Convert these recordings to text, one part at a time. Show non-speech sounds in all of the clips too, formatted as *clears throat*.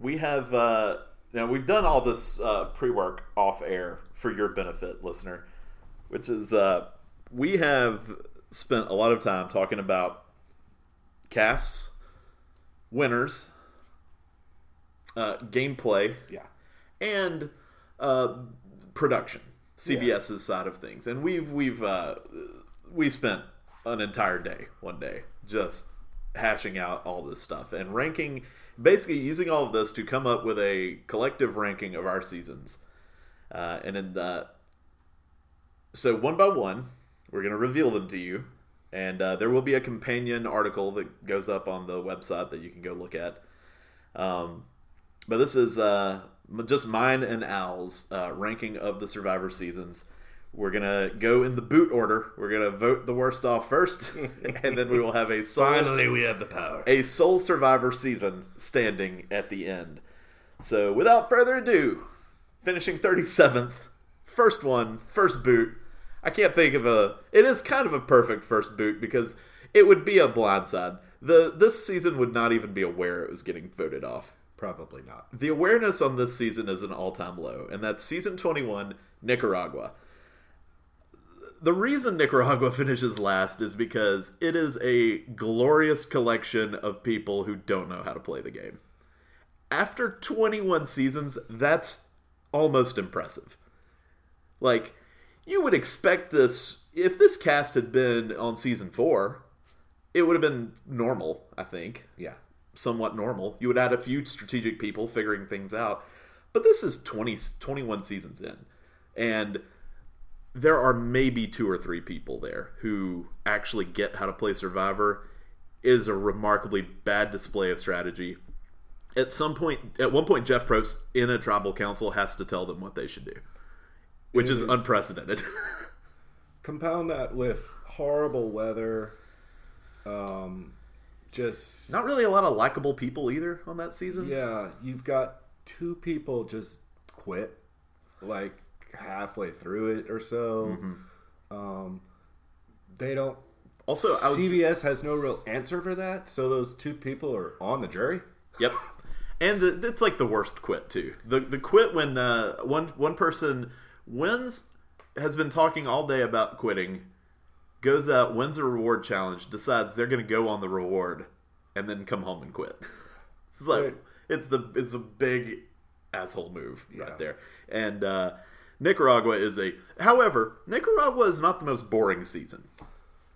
we have uh, now we've done all this uh, pre-work off air for your benefit, listener, which is uh, we have spent a lot of time talking about casts, winners, uh, gameplay, Yeah. and uh, production, CBS's side of things, and we've we've uh, we spent an entire day one day just hashing out all this stuff and ranking, basically using all of this to come up with a collective ranking of our seasons, uh, and in the so one by one, we're going to reveal them to you, and uh, there will be a companion article that goes up on the website that you can go look at. Um, but this is uh, just mine and Al's uh, ranking of the Survivor seasons. We're gonna go in the boot order. We're gonna vote the worst off first, *laughs* and then we will have a sole, Finally, we have the power. a sole Survivor season standing at the end. So, without further ado, finishing 37th, first one, first boot. I can't think of a. It is kind of a perfect first boot because it would be a blindside. The this season would not even be aware it was getting voted off. Probably not. The awareness on this season is an all-time low, and that's season 21, Nicaragua. The reason Nicaragua *laughs* finishes last is because it is a glorious collection of people who don't know how to play the game. After 21 seasons, that's almost impressive. Like, you would expect this if this cast had been on season 4, it would have been normal, I think Yeah. somewhat normal. You would add a few strategic people figuring things out. But this is 20, 21 seasons in. And there are maybe two or three people there who actually get how to play Survivor. It is a remarkably bad display of strategy. At some point, at one point, Jeff Probst in a tribal council has to tell them what they should do, which is is- unprecedented. *laughs* Compound that with horrible weather. Um, just Not really a lot of likable people either on that season. yeah, you've got two people just quit, like halfway through it or so. Um, they don't. Also, CBS has no real answer for that, so those two people are on the jury. Yep. And the, it's like the worst quit too. The the quit when uh, one one person wins has been talking all day about quitting, goes out, wins a reward challenge, decides they're going to go on the reward, and then come home and quit. *laughs* it's like Right. it's the it's a big asshole move Yeah. right there. And uh, Nicaragua is a. However, Nicaragua is not the most boring season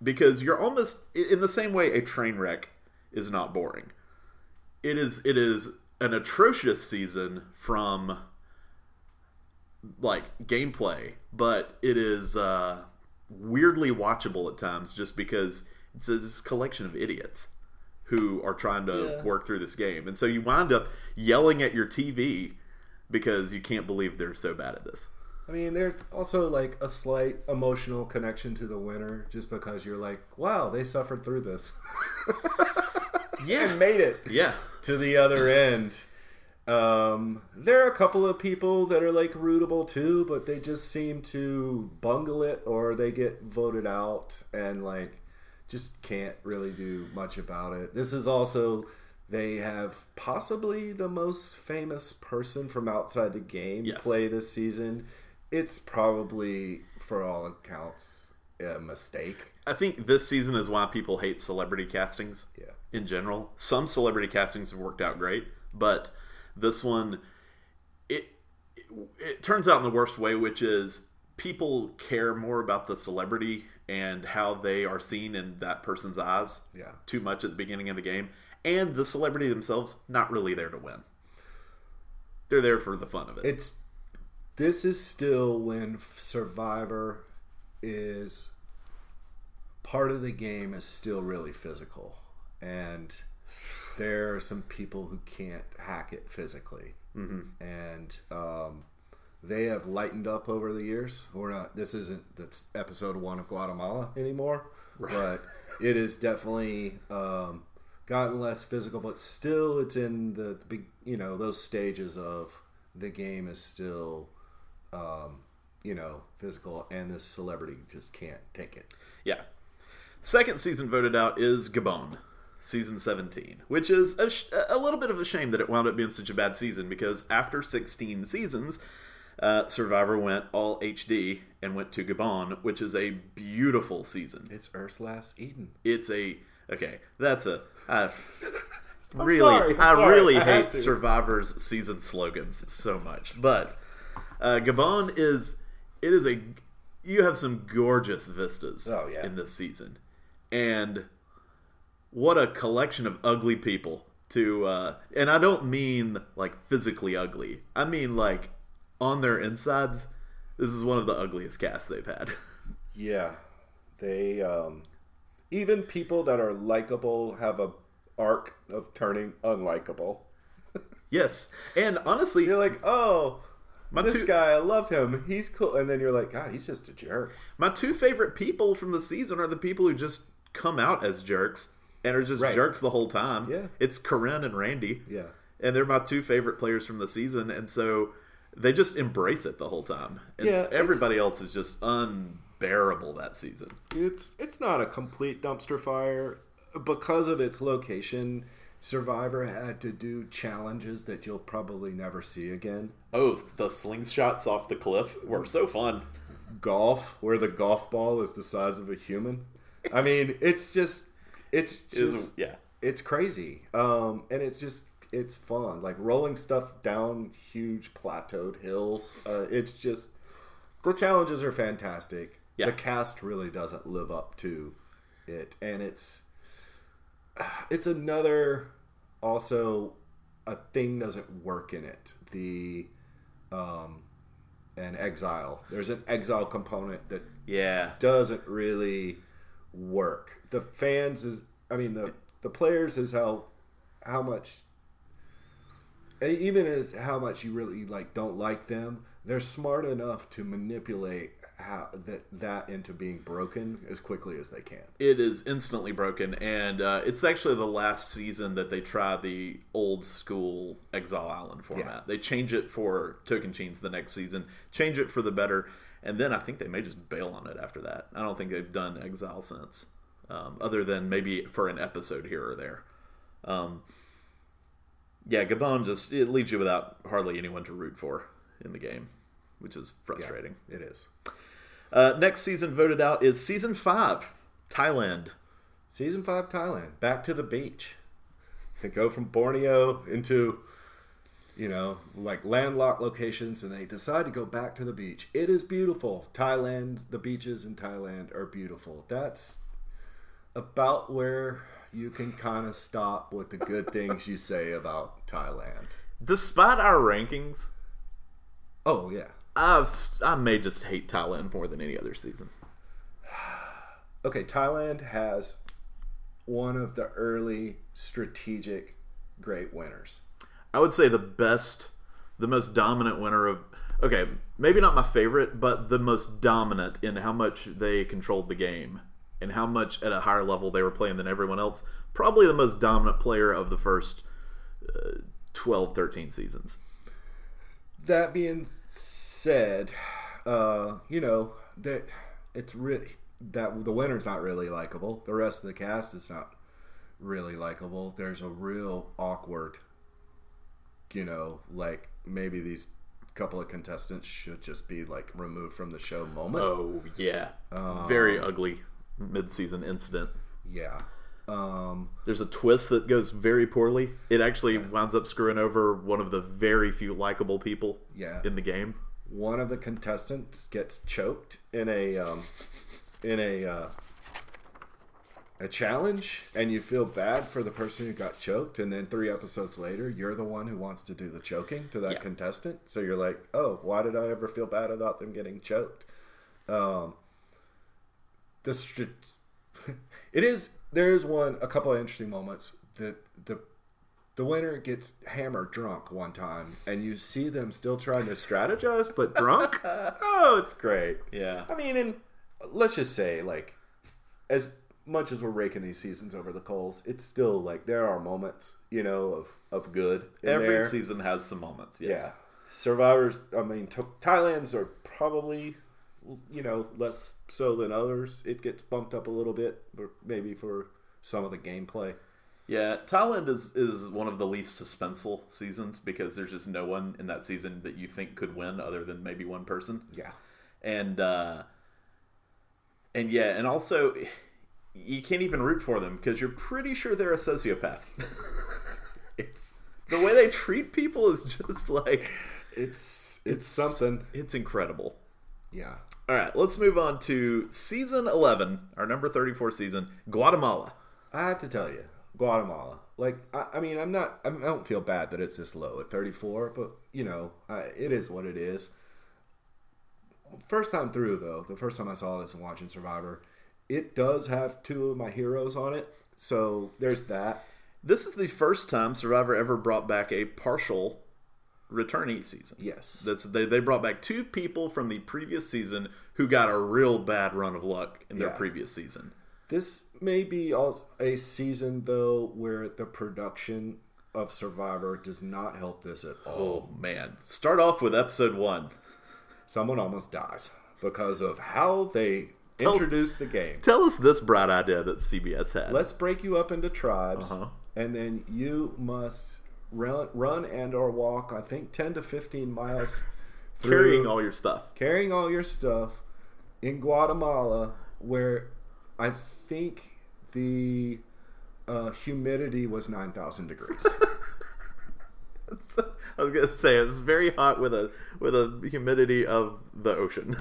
because you're almost in the same way a train wreck is not boring it is it is an atrocious season from like gameplay but it is uh weirdly watchable at times just because it's a, this collection of idiots who are trying to Yeah. work through this game and so you wind up yelling at your tv because you can't believe they're so bad at this I mean, there's also like a slight emotional connection to the winner, just because you're like, wow, they suffered through this *laughs* yeah and made it yeah to the other end. Um, there are a couple of people that are like rootable too, but they just seem to bungle it or they get voted out and like just can't really do much about it. This is also they have possibly the most famous person from outside the game Yes. play this season. It's probably for all accounts a mistake. I think this season is why people hate celebrity castings. Yeah. In general, some celebrity castings have worked out great, but this one, it, it it turns out in the worst way, which is people care more about the celebrity and how they are seen in that person's eyes. Yeah. Too much at the beginning of the game, and the celebrity themselves not really there to win. They're there for the fun of it. it's this is still when survivor is part of the game is still really physical. And there are some people who can't hack it physically. Mm-hmm. and um, they have lightened up over the years. We're not this isn't the episode one of guatemala anymore but it is definitely um, gotten less physical but still it's in the big you know those stages of the game is still um, you know physical and this celebrity just can't take it Yeah. Second season voted out is Gabon. season 17, which is a, sh- a little bit of a shame that it wound up being such a bad season because after 16 seasons, uh, Survivor went all HD and went to Gabon, which is a beautiful season. It's Earth's Last Eden. It's a okay. That's a I *laughs* really sorry, I sorry, really I hate. Survivor's season slogans so much, but uh, Gabon is it is a you have some gorgeous vistas Oh, yeah. in this season, and what a collection of ugly people to uh, and I don't mean like physically ugly. I mean like on their insides. This is one of the ugliest casts they've had. *laughs* Yeah, they um, even people that are likable have a arc of turning unlikable. *laughs* yes, and honestly, You're like, oh, My this two- guy, I love him. He's cool, and then you're like, God, he's just a jerk. My two favorite people from the season are the people who just come out as jerks and are just Right. jerks the whole time. Yeah. It's Corinne and Randy. Yeah. And they're my two favorite players from the season. And so they just embrace it the whole time. And Yeah, everybody else is just unbearable that season. It's it's not a complete dumpster fire because of its location. Survivor had to do challenges that you'll probably never see again. Oh, the slingshots off the cliff were so fun. Golf, where the golf ball is the size of a human. I mean, it's just it's It was- just yeah. it's crazy um and it's just it's fun like rolling stuff down huge plateaued hills uh, it's just the challenges are fantastic Yeah. the cast really doesn't live up to it and it's it's another also a thing doesn't work in it the um an exile there's an exile component that Yeah. doesn't really work. The fans is, I mean, the the players is how how much, even as how much you really like don't like them. They're smart enough to manipulate how that that into being broken as quickly as they can. It is instantly broken, and uh, it's actually the last season that they try the old school Exile Island format. Yeah. They change it for Tocantins the next season, change it for the better, and then I think they may just bail on it after that. I don't think they've done Exile since, um, other than maybe for an episode here or there. Um, yeah, Gabon just it leaves you without hardly anyone to root for in the game, which is frustrating. It is Uh, next season voted out is season five, Thailand. season five Thailand. Back to the beach. They go from Borneo into you know, like landlocked locations, and they decide to go back to the beach. It is beautiful. Thailand, the beaches in Thailand are beautiful. That's about where you can kind of stop with the good things you say about Thailand. Despite our rankings, Oh, yeah. I've, I may just hate Thailand more than any other season. *sighs* Okay, Thailand has one of the early strategic great winners. I would say the best, the most dominant winner of. Okay, maybe not my favorite, but the most dominant in how much they controlled the game and how much at a higher level they were playing than everyone else. Probably the most dominant player of the first uh, 12, 13 seasons. That being said, uh, you know that it's really that the winner's not really likable. The rest of the cast is not really likable. There's a real awkward, you know, like maybe these couple of contestants should just be like removed from the show moment. Oh, yeah. Very ugly mid season incident. Yeah. Um, There's a twist that goes very poorly. It actually winds up screwing over one of the very few likable people Yeah. in the game. one of the contestants gets choked in a um, in a uh, a challenge, and you feel bad for the person who got choked, and then three episodes later, you're the one who wants to do the choking to that Yeah. contestant. So you're like, oh, why did I ever feel bad about them getting choked? Um, the *laughs* it is there is one a couple of interesting moments that the the winner gets hammered drunk one time and you see them still trying to strategize but drunk *laughs* oh it's great Yeah. i mean and let's just say like as much as we're raking these seasons over the coals it's still like there are moments you know of of good Every there. season has some moments. Yes. Yeah, survivors. I mean, Thailand's are probably, you know, less so than others. It gets bumped up a little bit, or maybe for some of the gameplay. Yeah, Thailand is is one of the least suspenseful seasons because there's just no one in that season that you think could win other than maybe one person. Yeah. And uh and yeah, and also you can't even root for them because you're pretty sure they're a sociopath. *laughs* it's the way they treat people is just like It's it's something. It's incredible. Yeah. All right, let's move on to season 11, our number 34 season, Guatemala. I have to tell you, Guatemala. Like, I, I mean, I'm not. I don't feel bad that it's this low at 34, but you know, I, it is what it is. First time through, though, the first time I saw this and watching Survivor, it does have two of my heroes on it. So there's that. This is the first time Survivor ever brought back a partial returnee season. Yes. That's they, they brought back two people from the previous season who got a real bad run of luck in their Yeah. previous season. This may be also a season though where the production of Survivor does not help this at all. Oh man. Start off with episode one. Someone almost dies because of how they Tell us- introduced the game. Tell us this bright idea that CBS had. Let's break you up into tribes, Uh-huh. and then you must run, run and or walk. I think ten to fifteen miles, through, carrying all your stuff. carrying all your stuff in Guatemala, where I think the uh, humidity was nine thousand degrees. *laughs* I was gonna say it was very hot with a with a humidity of the ocean.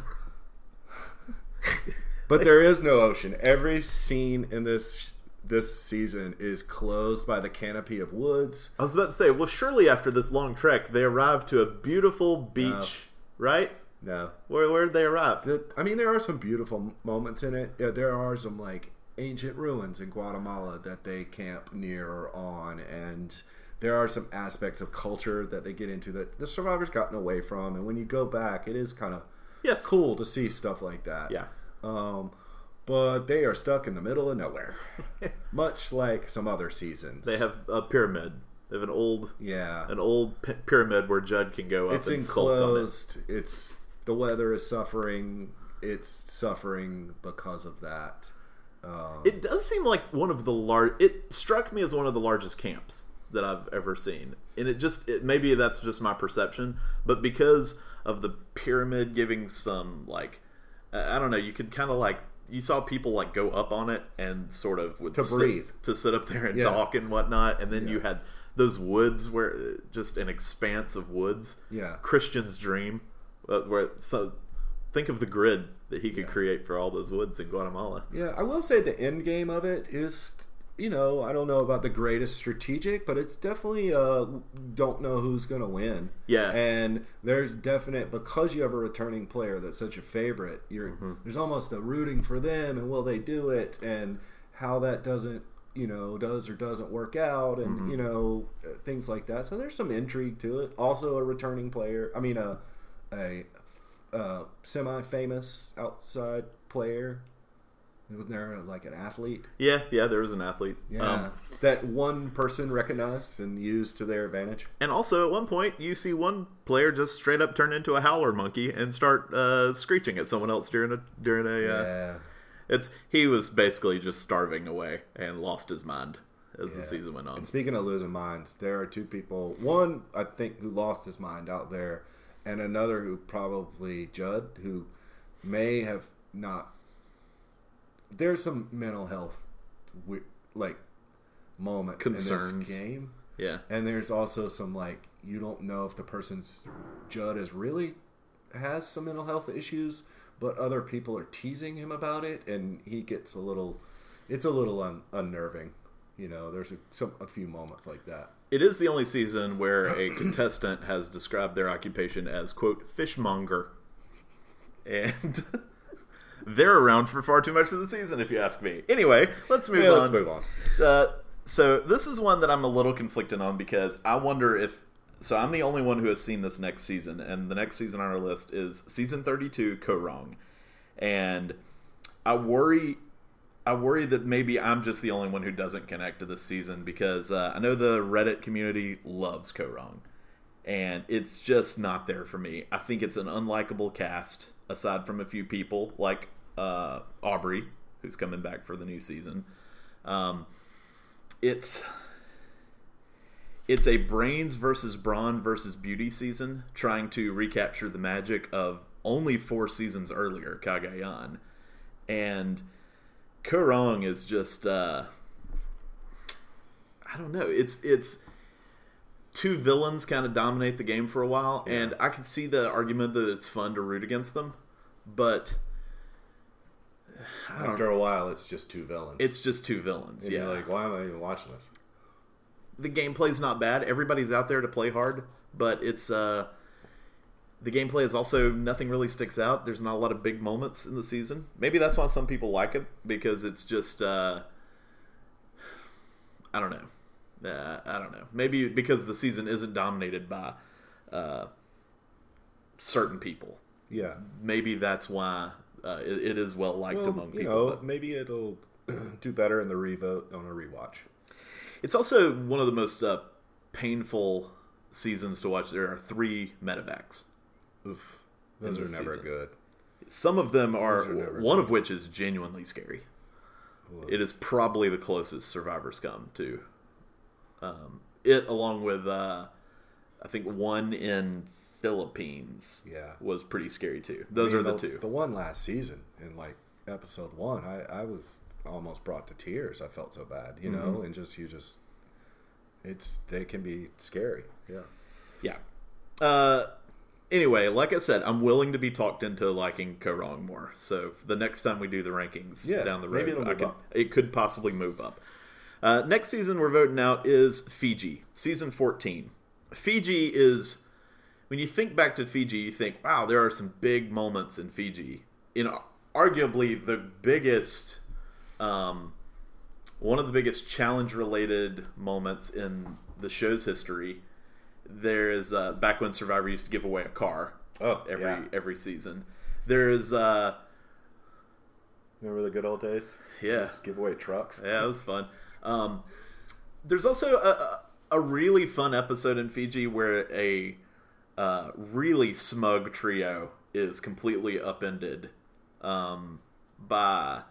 but *laughs* there is no ocean. Every scene in this this season is closed by the canopy of woods. I was about to say, well, surely after this long trek, they arrive to a beautiful beach, right? No, Where where did they arrive? The- I mean, there are some beautiful moments in it. Yeah, there are some like ancient ruins in Guatemala that they camp near or on, and there are some aspects of culture that they get into that the survivors gotten away from. And when you go back, it is kind of Yes. cool to see stuff like that. Yeah. Um, but they are stuck in the middle of nowhere, *laughs* much like some other seasons. They have a pyramid. They have an old yeah. an old p- pyramid where Judd can go up It's and sulk on it. enclosed. It's the weather is suffering. It's suffering because of that. Um, It does seem like one of the large. It struck me as one of the largest camps that I've ever seen, and it just it, maybe that's just my perception, but because of the pyramid giving some like I I don't know, you could kind of like you saw people like go up on it and sort of would To sit- breathe. to sit up there and Yeah. talk and whatnot, and then you had those woods where just an expanse of woods. Yeah. Christian's dream, uh, where so think of the grid that he could create for all those woods in Guatemala. Yeah, I will say the end game of it is, you know, I don't know about the greatest strategic, but it's definitely uh don't know who's gonna win. Yeah. and there's definite because you have a returning player that's such a favorite. You're Mm-hmm. there's almost a rooting for them, and will they do it, and how that doesn't. You know, does or doesn't work out, and Mm-hmm. you know uh, things like that. So there's some intrigue to it. Also, a returning player. I mean, a a, a semi-famous outside player. Was there like an athlete? Yeah, yeah, there was an athlete. Yeah, Um, that one person recognized and used to their advantage. and also, at one point, you see one player just straight up turn into a howler monkey and start uh, screeching at someone else during a during a. Uh, Yeah, It's he was basically just starving away and lost his mind as the season went on. And speaking of losing minds, there are two people. One, I think, who lost his mind out there, and another who probably Judd, who may have not. There's some mental health, like moments in this game, Yeah, and there's also some like you don't know if the person's Judd is really has some mental health issues, but other people are teasing him about it, and he gets a little. It's a little un, unnerving. You know, there's a, some, a few moments like that. it is the only season where a *clears throat* contestant has described their occupation as quote fishmonger, and *laughs* they're around for far too much of the season, if you ask me. Anyway, let's move Yeah, on. let's move on. Uh, so this is one that I'm a little conflicted on because I wonder if so I'm the only one who has seen this next season, and the next season on our list is season 32, Kaoh Rong, and I worry. I worry that maybe I'm just the only one who doesn't connect to this season because uh, I know the Reddit community loves Kaoh Rong, and it's just not there for me. I think it's an unlikable cast, aside from a few people like uh, Aubrey, who's coming back for the new season. Um, it's it's a brains versus brawn versus beauty season, trying to recapture the magic of only four seasons earlier, Cagayan, and Kaoh Rong is just uh, I don't know. It's it's two villains kind of dominate the game for a while, and I can see the argument that it's fun to root against them, but I don't After a while, it's just two villains. it's just two villains. And yeah, you're like, why am I even watching this? the gameplay's not bad. Everybody's out there to play hard, but it's uh the gameplay is also nothing really sticks out. There's not a lot of big moments in the season. Maybe that's why some people like it because it's just uh I don't know. Uh, I don't know. Maybe because the season isn't dominated by uh certain people. Yeah. Maybe that's why uh, it, it is well liked Well, among you people. know, but- maybe it'll *clears throat* do better in the revote on a rewatch. It's also one of the most uh, painful seasons to watch. There are three medevacs. Oof. Those are never season. good. Some of them are, are one of which is genuinely scary. It is probably the closest survivors come to um, it, along with uh, I think one in Philippines. Yeah. was pretty scary too. Those I mean, are the, two. The one last season in like episode one, I, I was almost brought to tears. I felt so bad, you know, Mm-hmm. and just you just it's they can be scary. Yeah. Yeah. Uh, anyway, like I said, I'm willing to be talked into liking Kaoh Rong more. So the next time we do the rankings Yeah, down the road, maybe it'll I move can, up. it could possibly move up. Uh, next season we're voting out is Fiji, season 14. Fiji is when you think back to Fiji, you think, wow, there are some big moments in Fiji. In arguably the biggest, um, one of the biggest challenge-related moments in the show's history. There is uh, back when Survivor used to give away a car Oh, every yeah. every season. There is uh, Remember the good old days? Yeah. Just give away trucks. Yeah, it was fun. Um, there's also a- a really fun episode in Fiji where a uh, really smug trio is completely upended um, by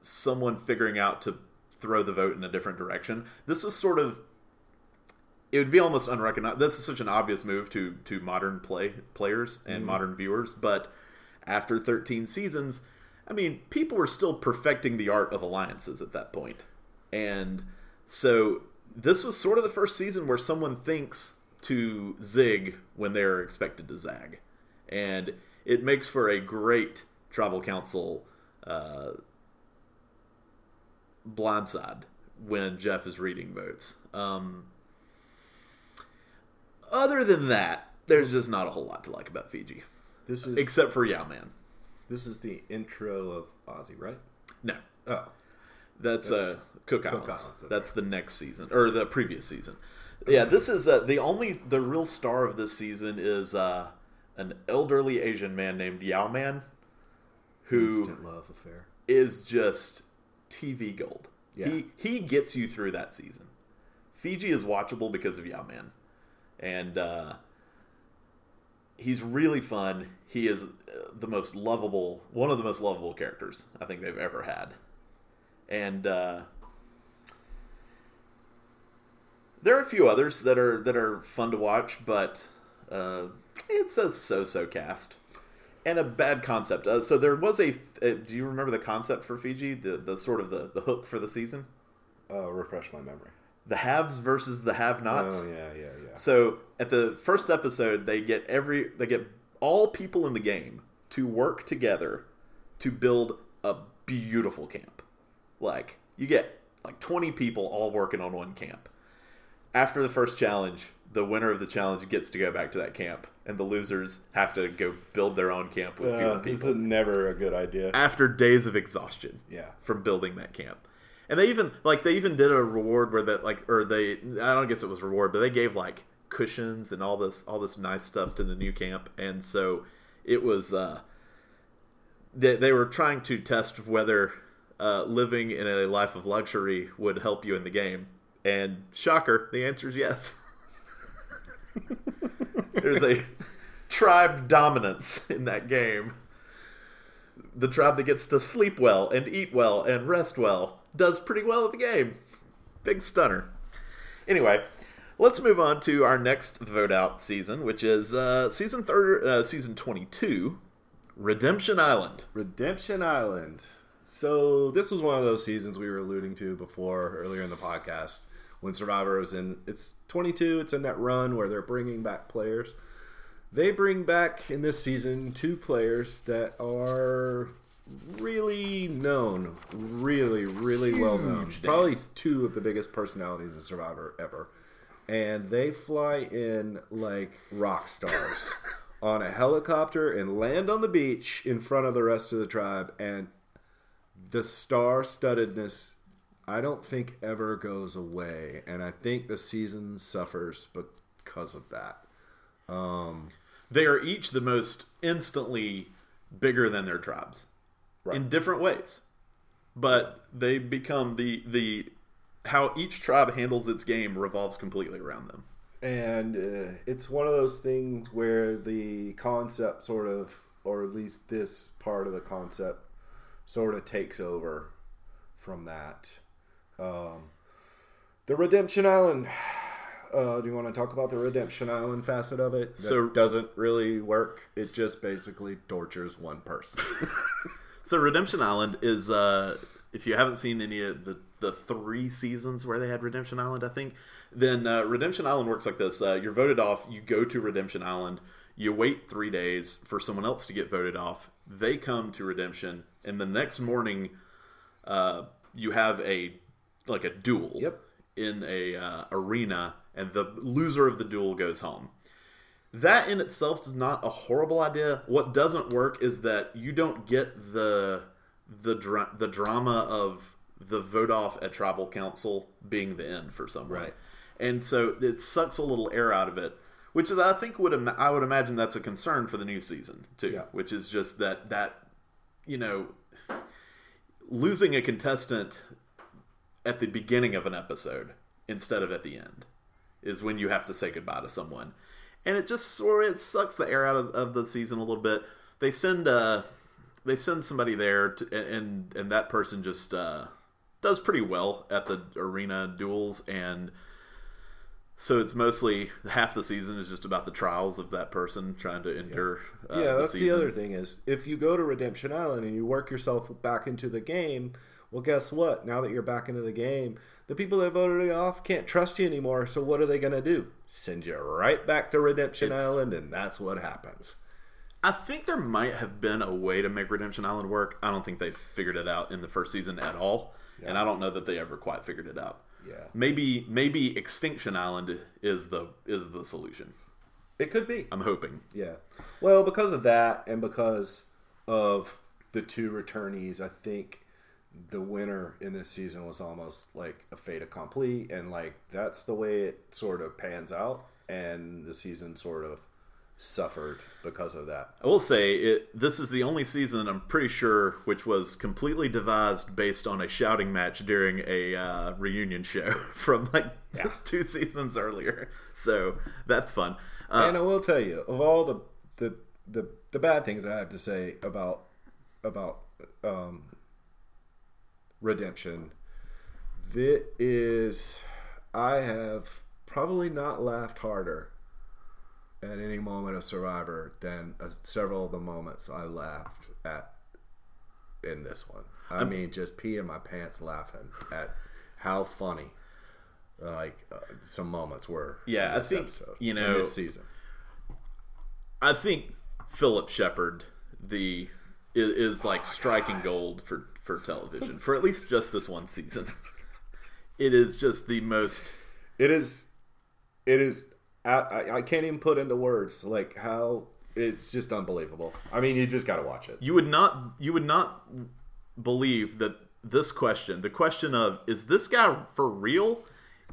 someone figuring out to throw the vote in a different direction. This is sort of it would be almost unrecognized. This is such an obvious move to to modern play players and modern viewers, but after 13 seasons, I mean, people were still perfecting the art of alliances at that point. And so this was sort of the first season where someone thinks to zig when they're expected to zag. And it makes for a great tribal council uh, blindside when Jeff is reading votes. Um, other than that, there's just not a whole lot to like about Fiji, This is except for Yau-Man. this is the intro of Ozzy, right? No, Oh. That's, That's uh, Cook, Cook Islands. Islands. That's the next season or the previous season. Yeah, this is uh, the only the real star of this season is uh, an elderly Asian man named Yau-Man, who Instant love affair. is just TV gold. Yeah. He he gets you through that season. Fiji is watchable because of Yau-Man, and uh, he's really fun. He is uh, the most lovable, one of the most lovable characters I think they've ever had, and uh, there are a few others that are that are fun to watch, but uh, it's a so-so cast and a bad concept. Uh, so there was a. Uh, do you remember the concept for Fiji? The the sort of the the hook for the season. Uh, refresh my memory. The haves versus the have-nots. Oh yeah, yeah, yeah. So at the first episode, they get every they get all people in the game to work together to build a beautiful camp. Like you get like twenty people all working on one camp. After the first challenge, the winner of the challenge gets to go back to that camp, and the losers have to go build their own camp with fewer Uh, this people. is never a good idea. After days of exhaustion Yeah. from building that camp. And they even like they even did a reward where that like or they I don't guess it was reward, but they gave like cushions and all this all this nice stuff to the new camp, and so it was uh they, they were trying to test whether uh, living in a life of luxury would help you in the game, and shocker, the answer is yes. *laughs* There's a tribe dominance in that game the tribe that gets to sleep well and eat well and rest well does pretty well at the game. big stunner. Anyway, let's move on to our next vote out season, which is uh, season third, uh, season twenty-two, Redemption Island. Redemption Island. So this was one of those seasons we were alluding to before earlier in the podcast when Survivor was in. It's 22. It's in that run where they're bringing back players. They bring back in this season two players that are really known, really, really well known. names. Probably two of the biggest personalities in Survivor ever. And they fly in like rock stars *laughs* on a helicopter and land on the beach in front of the rest of the tribe. And the star studdedness, I don't think ever goes away. And I think the season suffers because of that. They are each the most instantly bigger than their tribes in different ways, but they become the the how each tribe handles its game revolves completely around them. and uh, it's one of those things where the concept sort of or at least this part of the concept sort of takes over from that um, the redemption island *sighs* uh, do you want to talk about the redemption island facet of it that So- doesn't really work it just basically tortures one person *laughs* So Redemption Island is uh if you haven't seen any of the the three seasons where they had Redemption Island, I think, then uh, Redemption Island works like this. Uh, you're voted off, you go to Redemption Island, you wait 3 days for someone else to get voted off. They come to Redemption and the next morning uh, you have a like a duel Yep. in a uh, arena and the loser of the duel goes home that in itself is not a horrible idea. What doesn't work is that you don't get the the dra- the drama of the vote off at tribal council being the end for someone, Right. and so it sucks a little air out of it. Which is, I think, would ima- I would imagine that's a concern for the new season too. Yeah. Which is just that that you know losing a contestant at the beginning of an episode instead of at the end is when you have to say goodbye to someone. And it just sort of it sucks the air out of, of the season a little bit. They send uh they send somebody there to, and and that person just uh does pretty well at the arena duels and so it's mostly half the season is just about the trials of that person trying to endure uh, yeah, that's the other thing is if you go to Redemption Island and you work yourself back into the game, well, guess what? Now that you're back into the game, the people that voted you off can't trust you anymore. So what are they going to do? Send you right back to Redemption It's- Island, and that's what happens. I think there might have been a way to make Redemption Island work. I don't think they figured it out in the first season at all, and I don't know that they ever quite figured it out. Yeah. Maybe maybe Extinction Island is the is the solution. It could be. I'm hoping. Yeah. Well, because of that, and because of the two returnees, I think the winner in this season was almost like a fait accompli, and like that's the way it sort of pans out, and the season sort of suffered because of that. I will say it. This is the only season I'm pretty sure which was completely devised based on a shouting match during a uh, reunion show *laughs* from like *laughs* two seasons earlier. So that's fun. Uh, and I will tell you, of all the the the, the bad things I have to say about about um, redemption, that is, I have probably not laughed harder at any moment of Survivor than uh, several of the moments I laughed at in this one. I mean, just peeing my pants laughing at how funny. Like uh, some moments were. Yeah, in I think, episode, you know, this season. I think Phillip Sheppard the is, is like striking gold for for television for at least just this one season. *laughs* It is just the most. It is. It is. I, I, can't even put into words like how it's just unbelievable. I mean, you just got to watch it. You would not. You would not believe that this question, the question of is this guy for real,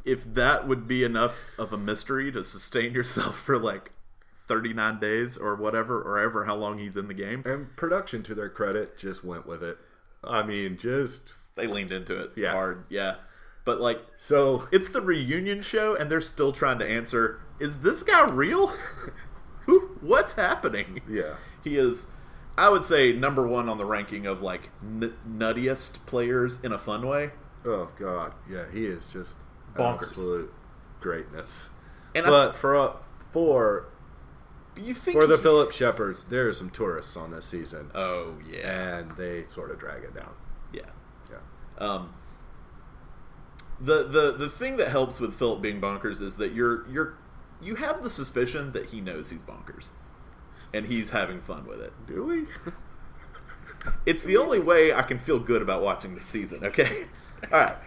if that would be enough of a mystery to sustain yourself *laughs* for like thirty nine days or whatever, or ever how long he's in the game. And production, to their credit, just went with it. I mean, just They leaned into it Yeah. hard, yeah. But like so. It's the reunion show, and they're still trying to answer: Is this guy real? *laughs* Who? What's happening? Yeah. he is. I would say number one on the ranking of like n- nuttiest players in a fun way. Oh God, yeah, he is just Bonkers. absolute greatness. And I- but for uh, for You think for the he- Phillip Sheppards, there are some tourists on this season, Oh yeah, and they sort of drag it down. yeah. Yeah, Um, the the the thing that helps with Phillip being bonkers is that you're you're you have the suspicion that he knows he's bonkers, and he's having fun with it. do we? *laughs* It's the only way I can feel good about watching the season. Okay, *laughs* all right.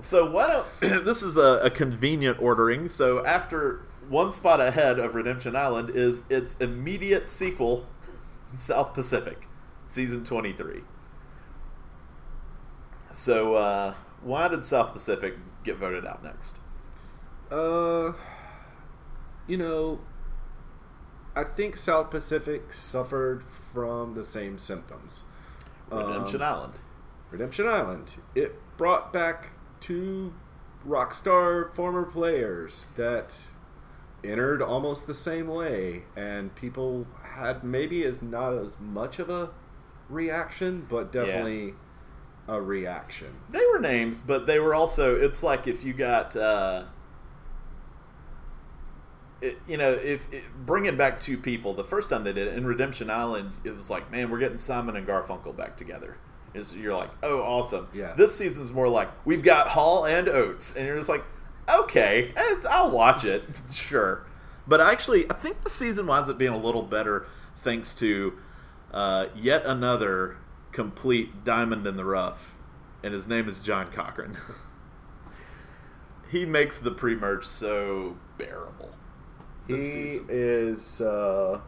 So why don't *clears throat* this is a, a convenient ordering? So after one spot ahead of Redemption Island is its immediate sequel, South Pacific, season twenty three. So uh, why did South Pacific get voted out next? Uh, you know, I think South Pacific suffered from the same symptoms. Redemption Um, Island. Redemption Island. It brought back two Rockstar former players that entered almost the same way, and people had maybe as not as much of a reaction, but definitely a reaction. They were names, but they were also. It's like if you got, uh, it, you know, if it, bringing back two people. The first time they did it in Redemption Island, it was like, man, we're getting Simon and Garfunkel back together. Is you're like, oh, awesome. Yeah. This season's more like we've got Hall and Oates, and you're just like, okay, it's, I'll watch it, sure. But actually, I think the season winds up being a little better thanks to uh, yet another complete diamond in the rough, and his name is John Cochran. *laughs* he makes the pre-merge so bearable. this He season. is uh,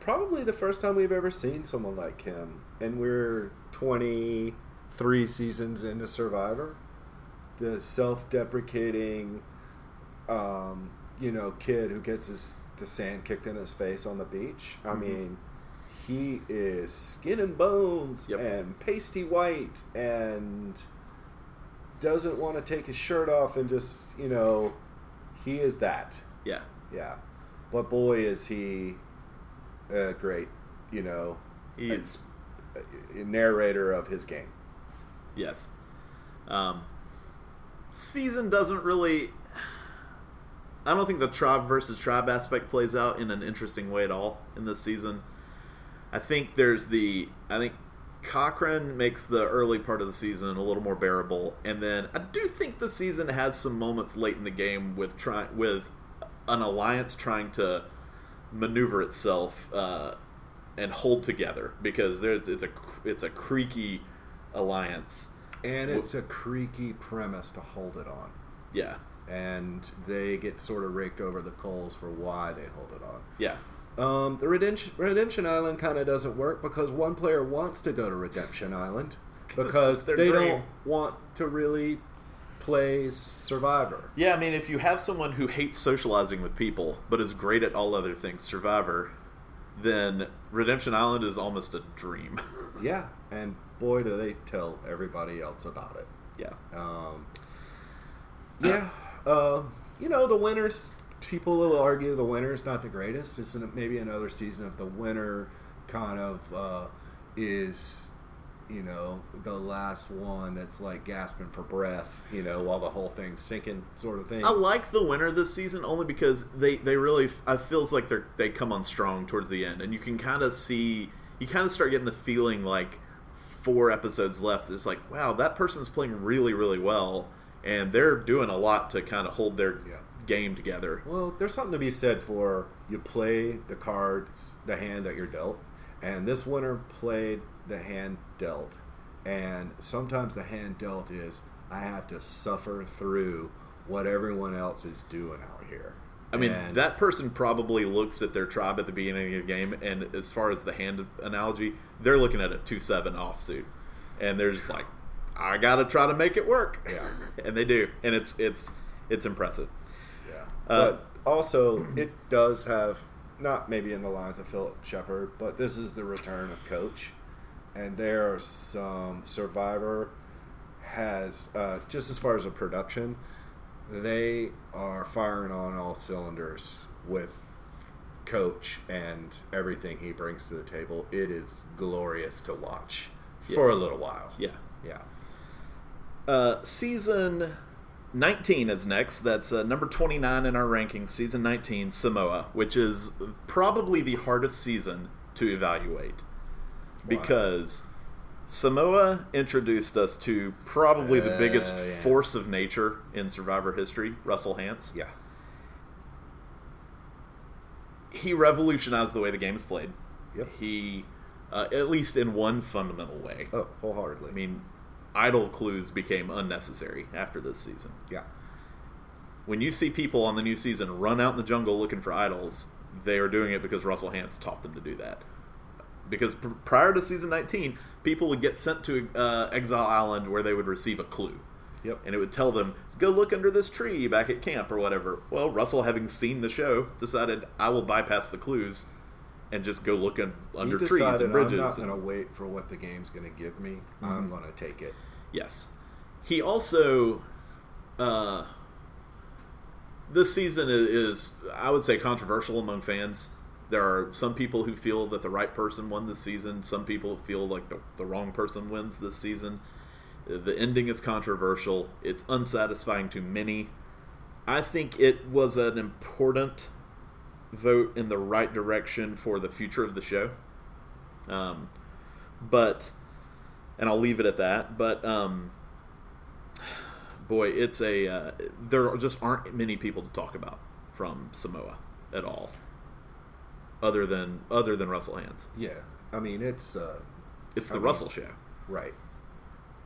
probably the first time we've ever seen someone like him, and we're 23 seasons into Survivor. The self-deprecating, um, you know, kid who gets his the sand kicked in his face on the beach. I Mhm. mean, he is skin and bones Yep. and pasty white and doesn't want to take his shirt off and just you know, he is that. Yeah, Yeah, but boy is he a great, you know, he's a narrator of his game. yes. Um, season doesn't really. I don't think the tribe versus tribe aspect plays out in an interesting way at all in this season. I think there's the I think Cochran makes the early part of the season a little more bearable, and then I do think the season has some moments late in the game with try with an alliance trying to maneuver itself uh, and hold together because there's it's a it's a creaky alliance. And it's a creaky premise to hold it on. Yeah, And they get sort of raked over the coals for why they hold it on. yeah, Um, the Redemption, Redemption Island kind of doesn't work because one player wants to go to Redemption Island *laughs* because they dream. don't want to really play Survivor. yeah. I mean, if you have someone who hates socializing with people but is great at all other things, Survivor, then Redemption Island is almost a dream. *laughs* Yeah, and boy, do they tell everybody else about it. yeah, Um, yeah, uh, you know the winners. People will argue the winner's not the greatest. It's an, maybe another season of the winner kind of uh, is, you know, the last one that's like gasping for breath. You know, while the whole thing's sinking, sort of thing. I like the winner this season only because they they really I feels like they they come on strong towards the end, and you can kind of see you kind of start getting the feeling like four episodes left. It's like wow, that person's playing really really well, and they're doing a lot to kind of hold their Yeah. game together. Well, there's something to be said for you play the cards, the hand that you're dealt, and this winner played the hand dealt. And sometimes the hand dealt is I have to suffer through what everyone else is doing out here. I mean, And- that person probably looks at their tribe at the beginning of the game, and as far as the hand analogy, they're looking at a two seven offsuit, and they're just like, "I got to try to make it work," Yeah. *laughs* and they do, and it's it's it's impressive. Yeah. Uh, but also, it does have not maybe in the lines of Phillip Sheppard, but this is the return of Coach, and there are some Survivor has uh, just as far as a production, they are firing on all cylinders with Coach and everything he brings to the table. It is glorious to watch for a little while. Yeah. Yeah. Uh, season 19 is next. That's uh, number 29 in our rankings. Season 19, Samoa, which is probably the hardest season to evaluate because Samoa introduced us to probably the Uh, biggest yeah. force of nature in Survivor history, Russell Hantz. Yeah. He revolutionized the way the game is played. Yep. He, uh, at least in one fundamental way. Oh, wholeheartedly. I mean, idol clues became unnecessary after this season. yeah. When you see people on the new season run out in the jungle looking for idols, they are doing it because Russell Hantz taught them to do that. Because pr- prior to season 19, people would get sent to uh, Exile Island where they would receive a clue. Yep. And it would tell them, go look under this tree back at camp or whatever. Well, Russell, having seen the show, decided, I will bypass the clues and just go look in, under trees and bridges. I'm not going to wait for what the game's going to give me. I'm going to take it. Yes. He also, uh, this season is, I would say, controversial among fans. There are some people who feel that the right person won this season. Some people feel like the, the wrong person wins this season. The ending is controversial. It's unsatisfying to many. I think it was an important vote in the right direction for the future of the show. Um, but and I'll leave it at that. But um, boy, it's a uh, there just aren't many people to talk about from Samoa at all, other than other than Russell Hantz. Yeah. I mean, it's uh, It's I the mean, Russell show. Right.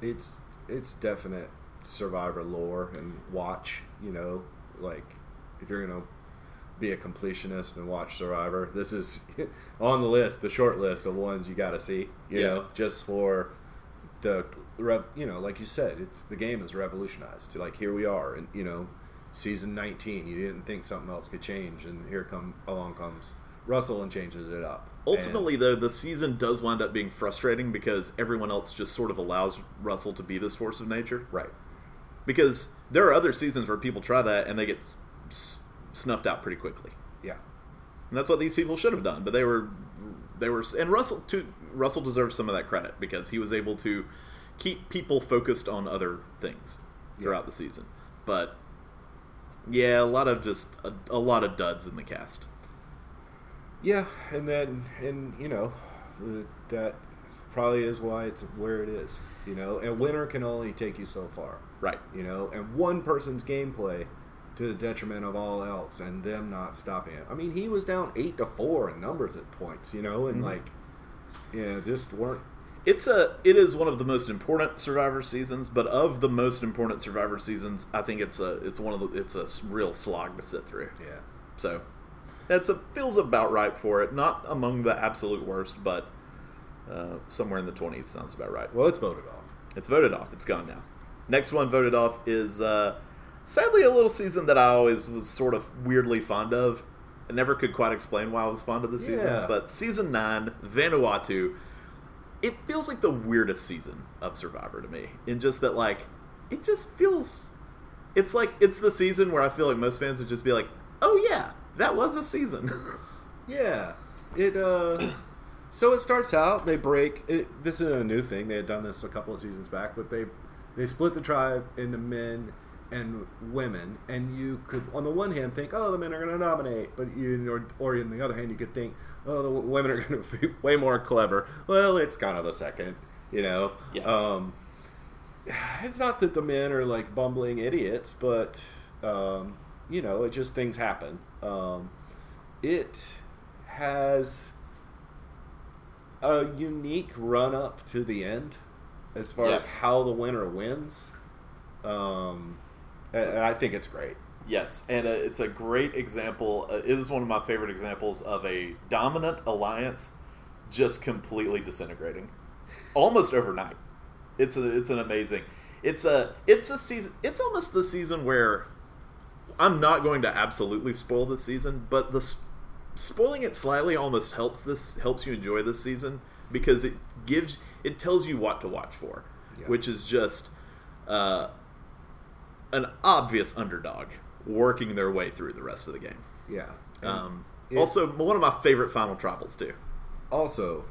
It's it's definite survivor lore and watch, you know, like if you're going to be a completionist and watch Survivor, this is *laughs* on the list, the short list of ones you got to see, you Yeah. know, just for the rev, you know, like you said, it's the game is revolutionized. Like here we are and you know, season 19, you didn't think something else could change and here come along comes Russell and changes it up. And- Ultimately, though, the season does wind up being frustrating because everyone else just sort of allows Russell to be this force of nature. right. Because there are other seasons where people try that and they get snuffed out pretty quickly. Yeah. And that's what these people should have done. But they were, they were, and Russell too. Russell deserves some of that credit because he was able to keep people focused on other things throughout the season. But yeah, a lot of just a, a lot of duds in the cast. Yeah, and then and you know that probably is why it's where it is. You know, and winter can only take you so far. Right. You know, and one person's gameplay to the detriment of all else, and them not stopping it. I mean, he was down eight to four in numbers at points. You know, and mm-hmm. like, yeah, just weren't. It's a it is one of the most important Survivor seasons, but of the most important Survivor seasons, I think it's a it's one of the it's a real slog to sit through. Yeah. So it's a feels about right for it. Not among the absolute worst, but uh, somewhere in the twenties sounds about right. Well, it's voted off. It's voted off. It's gone now. Next one voted off is uh, sadly a little season that I always was sort of weirdly fond of. I never could quite explain why I was fond of the season, Yeah. but season nine, Vanuatu, it feels like the weirdest season of Survivor to me. In just that, like, it just feels. It's like it's the season where I feel like most fans would just be like, "Oh yeah, that was a season." *laughs* Yeah, it. uh So it starts out. They break. It, this is a new thing. They had done this a couple of seasons back, but they they split the tribe into men and women, and you could, on the one hand, think, oh, the men are going to dominate, but you, or, or on the other hand, you could think, oh, the w- women are *laughs* going to be way more clever. Well, it's kind of the second, you know. Yes. Um, it's not that the men are like bumbling idiots, but um, you know, it just things happen. Um, it has a unique run up to the end as far Yes. as how the winner wins. Um, and, and I think it's great. Yes, and uh, it's a great example. Uh, it is one of my favorite examples of a dominant alliance just completely disintegrating, almost overnight. It's a, it's an amazing. It's a it's a season. It's almost the season where I'm not going to absolutely spoil this season, but the spoiling it slightly almost helps this helps you enjoy this season because it gives it tells you what to watch for, Yeah. which is just uh, an obvious underdog working their way through the rest of the game. Yeah. Um, it- also, one of my favorite final tribals too. also,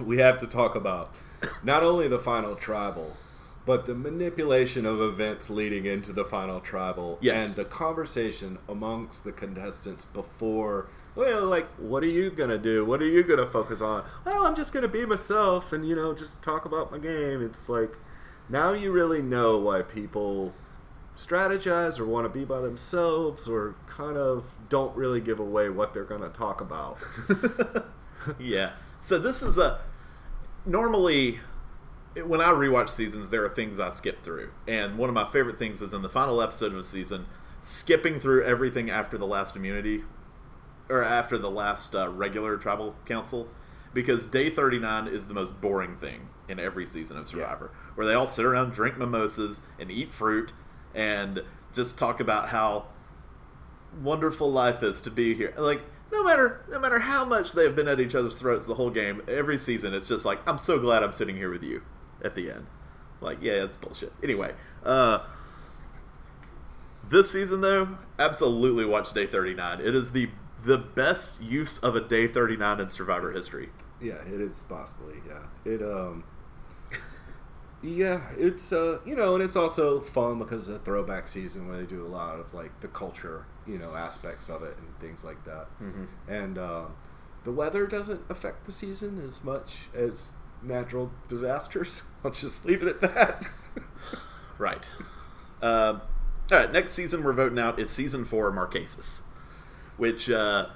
we have to talk about not only the final tribal, But the manipulation of events leading into the final tribal Yes. and the conversation amongst the contestants before, well, like, what are you gonna do? What are you gonna focus on? Well, I'm just gonna be myself and you know just talk about my game. It's like now you really know why people strategize or want to be by themselves or kind of don't really give away what they're gonna talk about. *laughs* yeah. So this is a normally when I rewatch seasons, there are things I skip through, and one of my favorite things is in the final episode of a season, skipping through everything after the last immunity or after the last uh, regular tribal council, because day thirty nine is the most boring thing in every season of Survivor, where they all sit around, drink mimosas, and eat fruit, and just talk about how wonderful life is to be here. Like no matter no matter how much they've been at each other's throats the whole game, every season it's just like I'm so glad I'm sitting here with you at the end. Like yeah, that's bullshit. Anyway, uh this season though, absolutely watch day 39. It is the the best use of a day 39 in Survivor history. Yeah, it is possibly. Yeah, it um, yeah, it's uh, you know, and it's also fun because it's a throwback season where they do a lot of like the culture, you know, aspects of it and things like that. Mm-hmm. And um, the weather doesn't affect the season as much as natural disasters. *laughs* I'll just leave it at that. *laughs* Right. Uh, all right. Next season we're voting out is season four, Marquesas, which uh,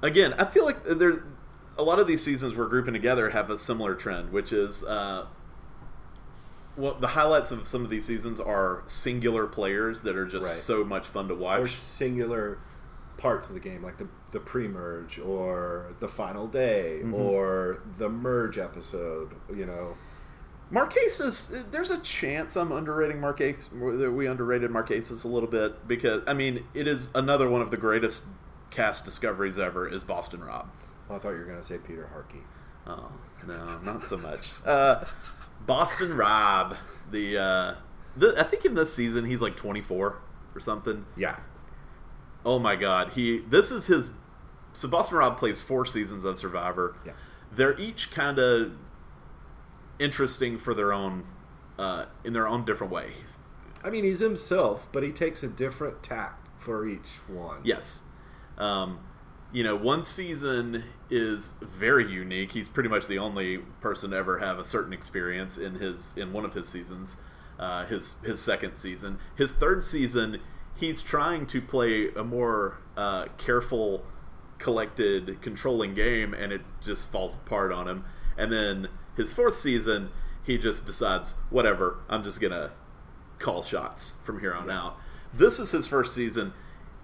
again I feel like there a lot of these seasons we're grouping together have a similar trend, which is uh, well the highlights of some of these seasons are singular players that are just Right. so much fun to or watch. singular parts of the game, like the the pre-merge or the final day or the merge episode. You know, Marquesas, there's a chance I'm underrating Marquesas. That we underrated Marquesas a little bit because I mean it is another one of the greatest cast discoveries ever. Is Boston Rob. Well, I thought you were going to say Peter Harkey. Oh no, not so much. Uh, Boston Rob, the, uh, the I think in this season he's like 24 or something. Yeah, Oh my god, he this is his. So Boston Rob plays four seasons of Survivor. Yeah. They're each kind of interesting for their own, uh, in their own different way. I mean he's himself, but he takes a different tact for each one. Yes. Um, you know, one season is very unique. He's pretty much the only person to ever have a certain experience in his in one of his seasons. Uh, his his second season, his third season, he's trying to play a more uh, careful, collected, controlling game, and it just falls apart on him. And then his fourth season, he just decides, whatever, I'm just gonna call shots from here on out. This is his first season.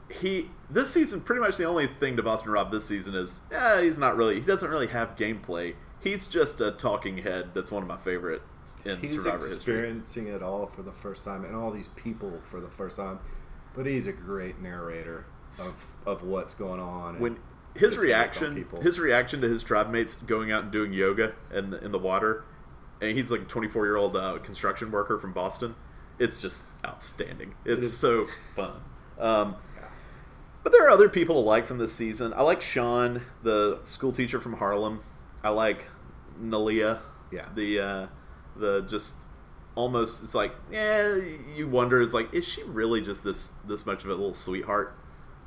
He this season pretty much the only thing to Boston Rob this season is yeah he's not really he doesn't really have gameplay. He's just a talking head. That's one of my favorite in He's Survivor history. experiencing it all for the first time, and all these people for the first time. But he's a great narrator of, of what's going on. and When his on reaction his reaction to his tribe mates going out and doing yoga in the, in the water, and he's like a 24 year old uh, construction worker from Boston. It's just outstanding. It's is. so fun. Um, But there are other people to like from this season. I like Sean, the school teacher from Harlem. I like Neleh. Yeah. The uh, the just almost it's like yeah you wonder it's like is she really just this this much of a little sweetheart?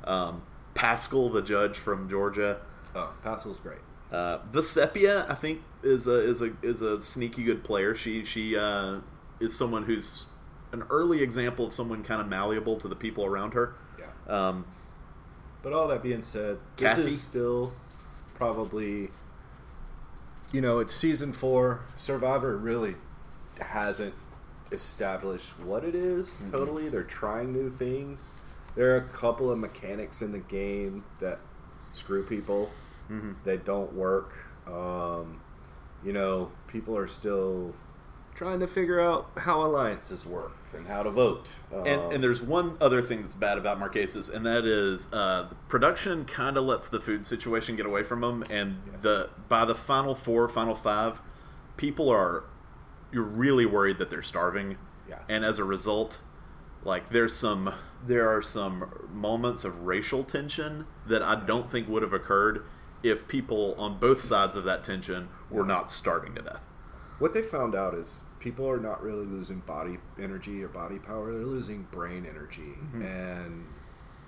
Um, Paschal, the judge from Georgia. oh, Paschal's great. Uh, Vecepia, I think, is a is a is a sneaky good player. She she uh, is someone who's an early example of someone kind of malleable to the people around her. Yeah. Um, But all that being said, this is still probably, you know, it's season four. Survivor really hasn't established what it is totally. They're trying new things. There are a couple of mechanics in the game that screw people. They don't work. Um, you know, people are still trying to figure out how alliances work and how to vote. and, Um, and there's one other thing that's bad about Marquesas, and that is uh, the production kind of lets the food situation get away from them. And the by the final four, final five, people are you're really worried that they're starving. Yeah. And as a result, like there's some there are some moments of racial tension that I don't think would have occurred if people on both sides of that tension were not starving to death. What they found out is people are not really losing body energy or body power; they're losing brain energy, mm-hmm. and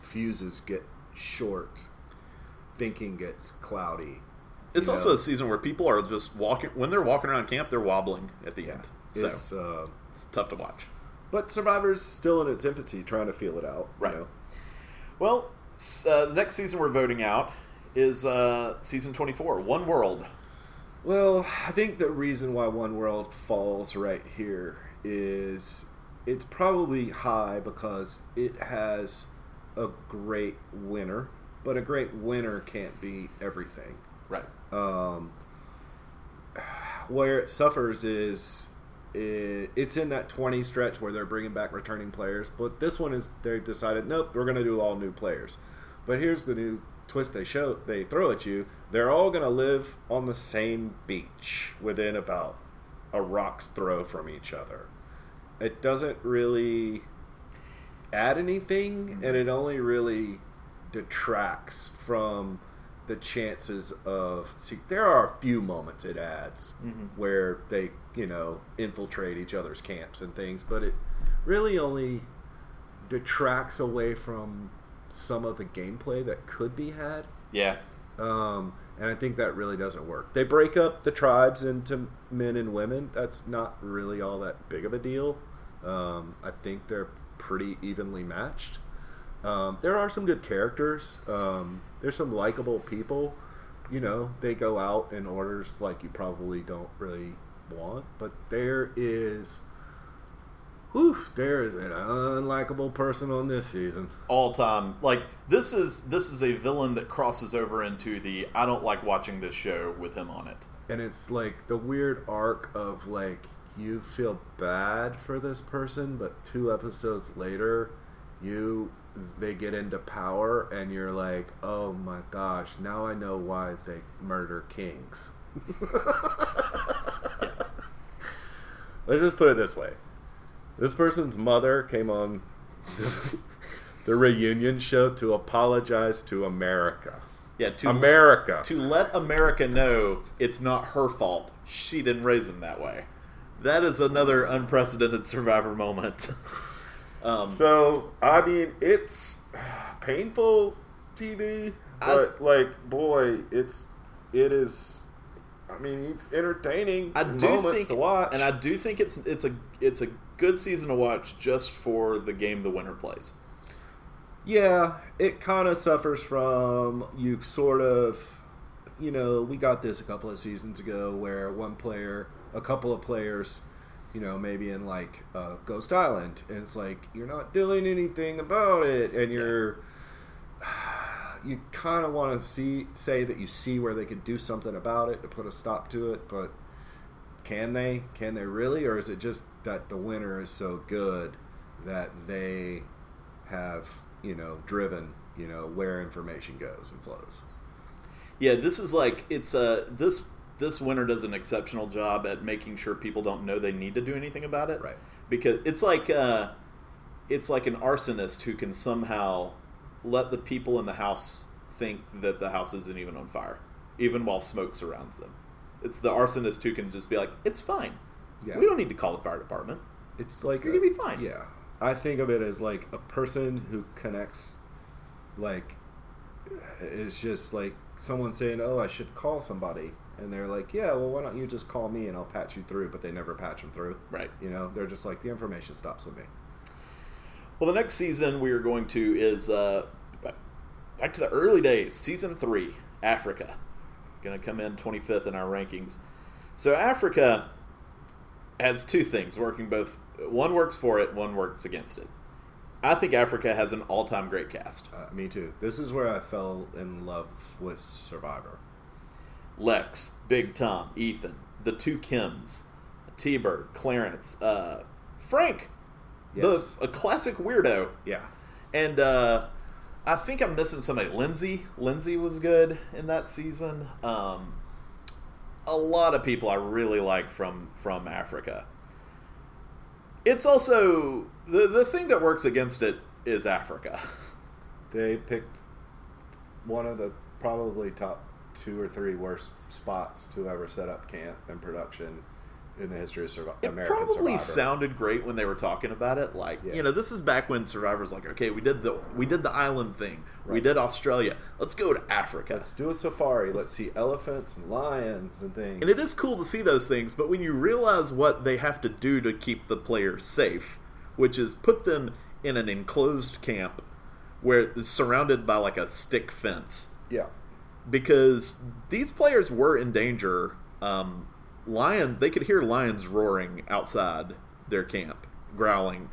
fuses get short, thinking gets cloudy. It's also know? a season where people are just walking when they're walking around camp, they're wobbling at the Yeah, end. So it's uh, it's tough to watch. but Survivor's still in its infancy, trying to feel it out. you Right. know? Well, uh, the next season we're voting out is uh, season 24, One World. Well, I think the reason why One World falls right here is it's probably high because it has a great winner, but a great winner can't be everything. Right. Um, where it suffers is it, it's in that 20 stretch where they're bringing back returning players, but this one is they decided nope, we're going to do all new players. But here's the new twist they show they throw at you. They're all going to live on the same beach within about a rock's throw from each other. It doesn't really add anything, and it only really detracts from the chances of. See, there are a few moments it adds Mhm. where they, you know, infiltrate each other's camps and things, but it really only detracts away from some of the gameplay that could be had. Yeah. Um, and I think that really doesn't work. They break up the tribes into men and women. That's not really all that big of a deal. Um, I think they're pretty evenly matched. Um, there are some good characters. Um, there's some likable people. You know, they go out in orders like you probably don't really want, but there is. Whew, there is an unlikable person on this season. All time. Like this is this is a villain that crosses over into the I don't like watching this show with him on it. and it's like the weird arc of like you feel bad for this person but two episodes later you they get into power and you're like oh my gosh now i know why they murder kings *laughs* Yes. let's just put it this way this person's mother came on the, *laughs* the reunion show to apologize to america Yeah, to america to let America know it's not her fault. She didn't raise him that way. That is another unprecedented survivor moment. *laughs* um, So I mean, it's *sighs* painful TV, but like, boy, it's it is. I mean, it's entertaining I do moments think, to watch, and I do think it's it's a it's a good season to watch just for the game the winner plays. yeah, it kind of suffers from you sort of, you know, we got this a couple of seasons ago where one player, a couple of players. You know, maybe in like uh, Ghost Island, and it's like you're not doing anything about it, and you're *sighs* you kind of want to see say that you see where they could do something about it to put a stop to it, but can they? Can they really, or is it just that the winner is so good that they have you know driven you know where information goes and flows? Yeah, this is like it's uh this this winner does an exceptional job at making sure people don't know they need to do anything about it. Right. Because it's like uh it's like an arsonist who can somehow let the people in the house think that the house isn't even on fire, even while smoke surrounds them. It's the arsonist who can just be like, "It's fine. Yeah. We don't need to call the fire department." It's like You're a- gonna be fine. Yeah, I think of it as like a person who connects, like, it's just like someone saying, "Oh, I should call somebody," and they're like, "Yeah, well, why don't you just call me and I'll patch you through?" But they never patch them through. Right. You know, they're just like the information stops with me. Well, the next season we are going to is uh, back to the early days, season three, Africa. Going to come in 25th in our rankings. So Africa has two things working both. One works for it, one works against it. I think Africa has an all-time great cast. Uh, me too. This is where I fell in love with Survivor. Lex, Big Tom, Ethan, the two Kims, T-Bird, Clarence, uh, Frank, Yes. the a classic weirdo. Yeah. And uh, I think I'm missing somebody. Lindsay. Lindsay was good in that season. Um, a lot of people I really like from from Africa. It's also the the thing that works against it is Africa. *laughs* They picked one of the probably top two or three worst spots to ever set up camp and production, in the history of Survi- It American probably Survivor. sounded great when they were talking about it. Like, Yeah. you know, this is back when Survivor's like, okay, we did the we did the island thing, we did Australia. Let's go to Africa. Let's do a safari. Let's see elephants and lions and things. and it is cool to see those things, but when you realize what they have to do to keep the players safe, which is put them in an enclosed camp where it's surrounded by like a stick fence, Yeah. Because these players were in danger. Um, lions, they could hear lions roaring outside their camp, growling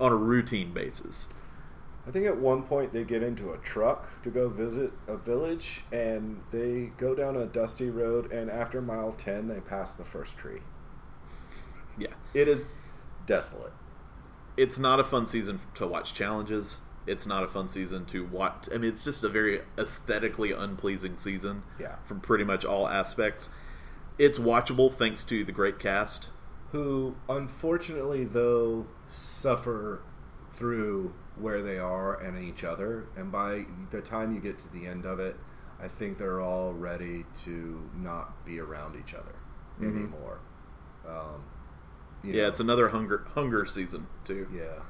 on a routine basis. I think at one point they get into a truck to go visit a village, and they go down a dusty road, and after mile 10, they pass the first tree. Yeah, It is desolate. it's not a fun season to watch challenges. It's not a fun season to watch. I mean, it's just a very aesthetically unpleasing season. Yeah. from pretty much all aspects. It's watchable thanks to the great cast. Who, unfortunately, though, suffer through where they are and each other, and by the time you get to the end of it, I think they're all ready to not be around each other anymore. Um, Yeah, know. it's another hunger hunger season too. Yeah.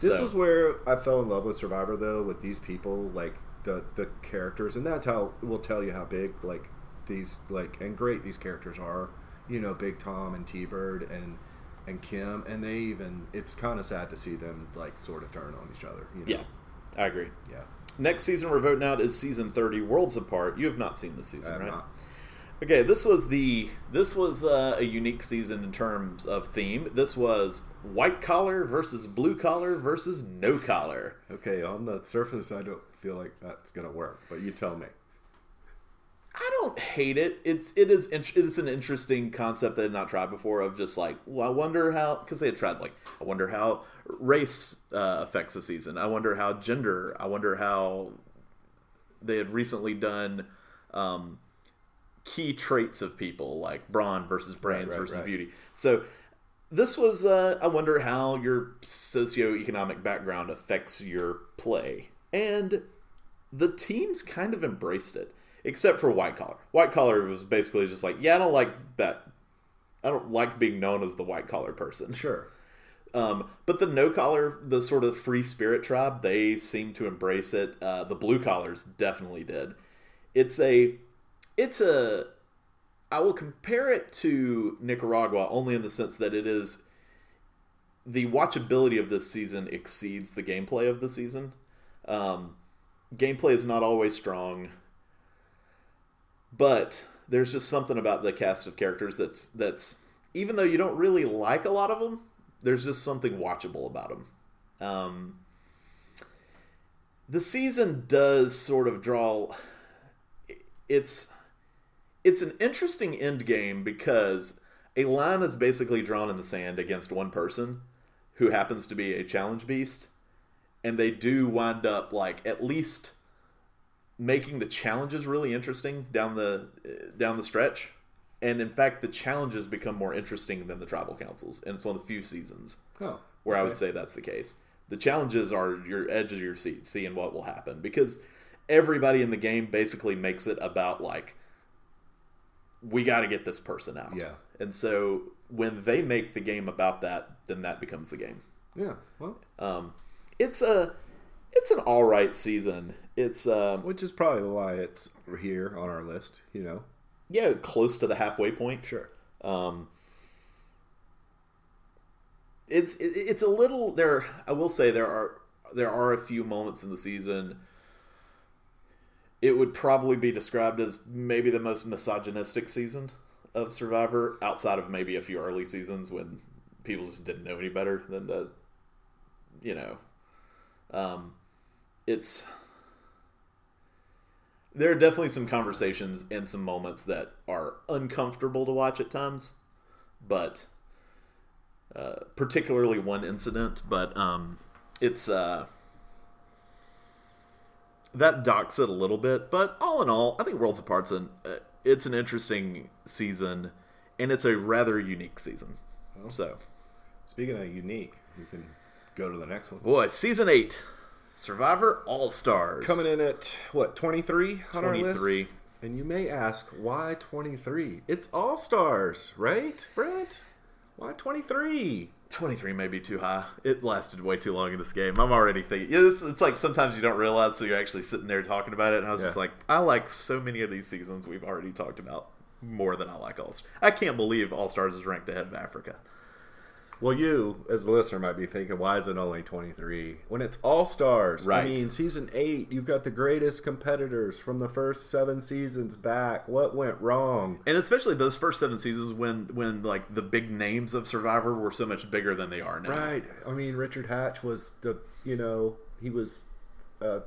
This So- was where I fell in love with Survivor, though, with these people, like the the characters, and that's how will tell you how big like these like and great these characters are. You know, Big Tom and T Bird and and Kim, and they even it's kind of sad to see them like sort of turn on each other. You know? Yeah, I agree. yeah. Next season we're voting out is season thirty, Worlds Apart. You have not seen this I season, have right? not. Okay, this was the this was uh, a unique season in terms of theme. This was white collar versus blue collar versus no collar. Okay, on the surface, I don't feel like that's gonna work, but you tell me. I don't hate it. It's it is it is an interesting concept that I had not tried before. Of just like, well, I wonder how because they had tried like, I wonder how race uh, affects the season. I wonder how gender. I wonder how they had recently done um, key traits of people like brawn versus brains right, versus right. beauty. So this was uh, I wonder how your socioeconomic background affects your play, and the teams kind of embraced it, except for white collar. White collar was basically just like, yeah, I don't like that. I don't like being known as the white collar person. Sure. Um, but the no collar, the sort of free spirit tribe, they seem to embrace it. Uh, the blue collars definitely did. It's a, it's a. I will compare it to Nicaragua only in the sense that it is. The watchability of this season exceeds the gameplay of the season. Um, gameplay is not always strong, but there's just something about the cast of characters that's that's even though you don't really like a lot of them, there's just something watchable about them. Um, the season does sort of draw. It's it's an interesting end game because a line is basically drawn in the sand against one person who happens to be a challenge beast, and they do wind up like at least making the challenges really interesting down the eh, down the stretch. And in fact, the challenges become more interesting than the tribal councils, and it's one of the few seasons Oh, where I would say that's the case. The challenges are your edge of your seat, seeing what will happen, because everybody in the game basically makes it about like we got to get this person out. Yeah. and so when they make the game about that, then that becomes the game. Yeah. Well, Um, it's a it's an all right season. It's um, which is probably why it's here on our list. You know. yeah close to the halfway point. Sure. Um, it's it, it's a little there. I will say there are there are a few moments in the season. It would probably be described as maybe the most misogynistic season of Survivor, outside of maybe a few early seasons when people just didn't know any better than to, you know, um, it's there are definitely some conversations and some moments that are uncomfortable to watch at times, but uh, particularly one incident. But um, it's uh, that docks it a little bit. But all in all, I think Worlds Apart's an uh, it's an interesting season, and it's a rather unique season. So, Speaking of unique, we can go to the next one. boy, season eight, Survivor All Stars Coming in at what twenty three on our list. three. And you may ask, why 23? It's All Stars, right, Brent? Why 23? 23 may be too high. It lasted way too long in this game. I'm already thinking. Yeah, this, it's like sometimes you don't realize, so you're actually sitting there talking about it. And I was just like, I like so many of these seasons we've already talked about more than I like All Stars. I can't believe All Stars is ranked ahead of Africa. Well, you, as a listener, might be thinking, why is it only 23? When it's All Stars. Right. I mean, season 8, you've got the greatest competitors from the first seven seasons back. What went wrong? And especially those first seven seasons when when like the big names of Survivor were so much bigger than they are now. Right. I mean, Richard Hatch was the, you know, he was a,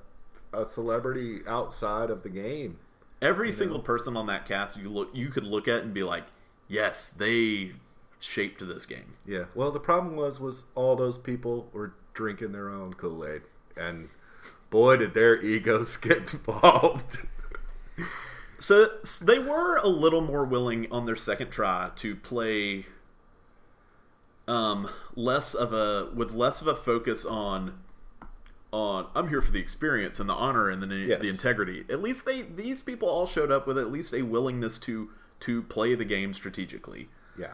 a celebrity outside of the game. Every single person on that cast you look you could look at and be like, yes, they shaped to this game. Yeah. Well, the problem was was all those people were drinking their own Kool Aid, and boy, did their egos *laughs* get involved. So s- they were a little more willing on their second try to play um less of a with less of a focus on on I'm here for the experience and the honor and the Yes. the integrity. At least they these people all showed up with at least a willingness to to play the game strategically yeah.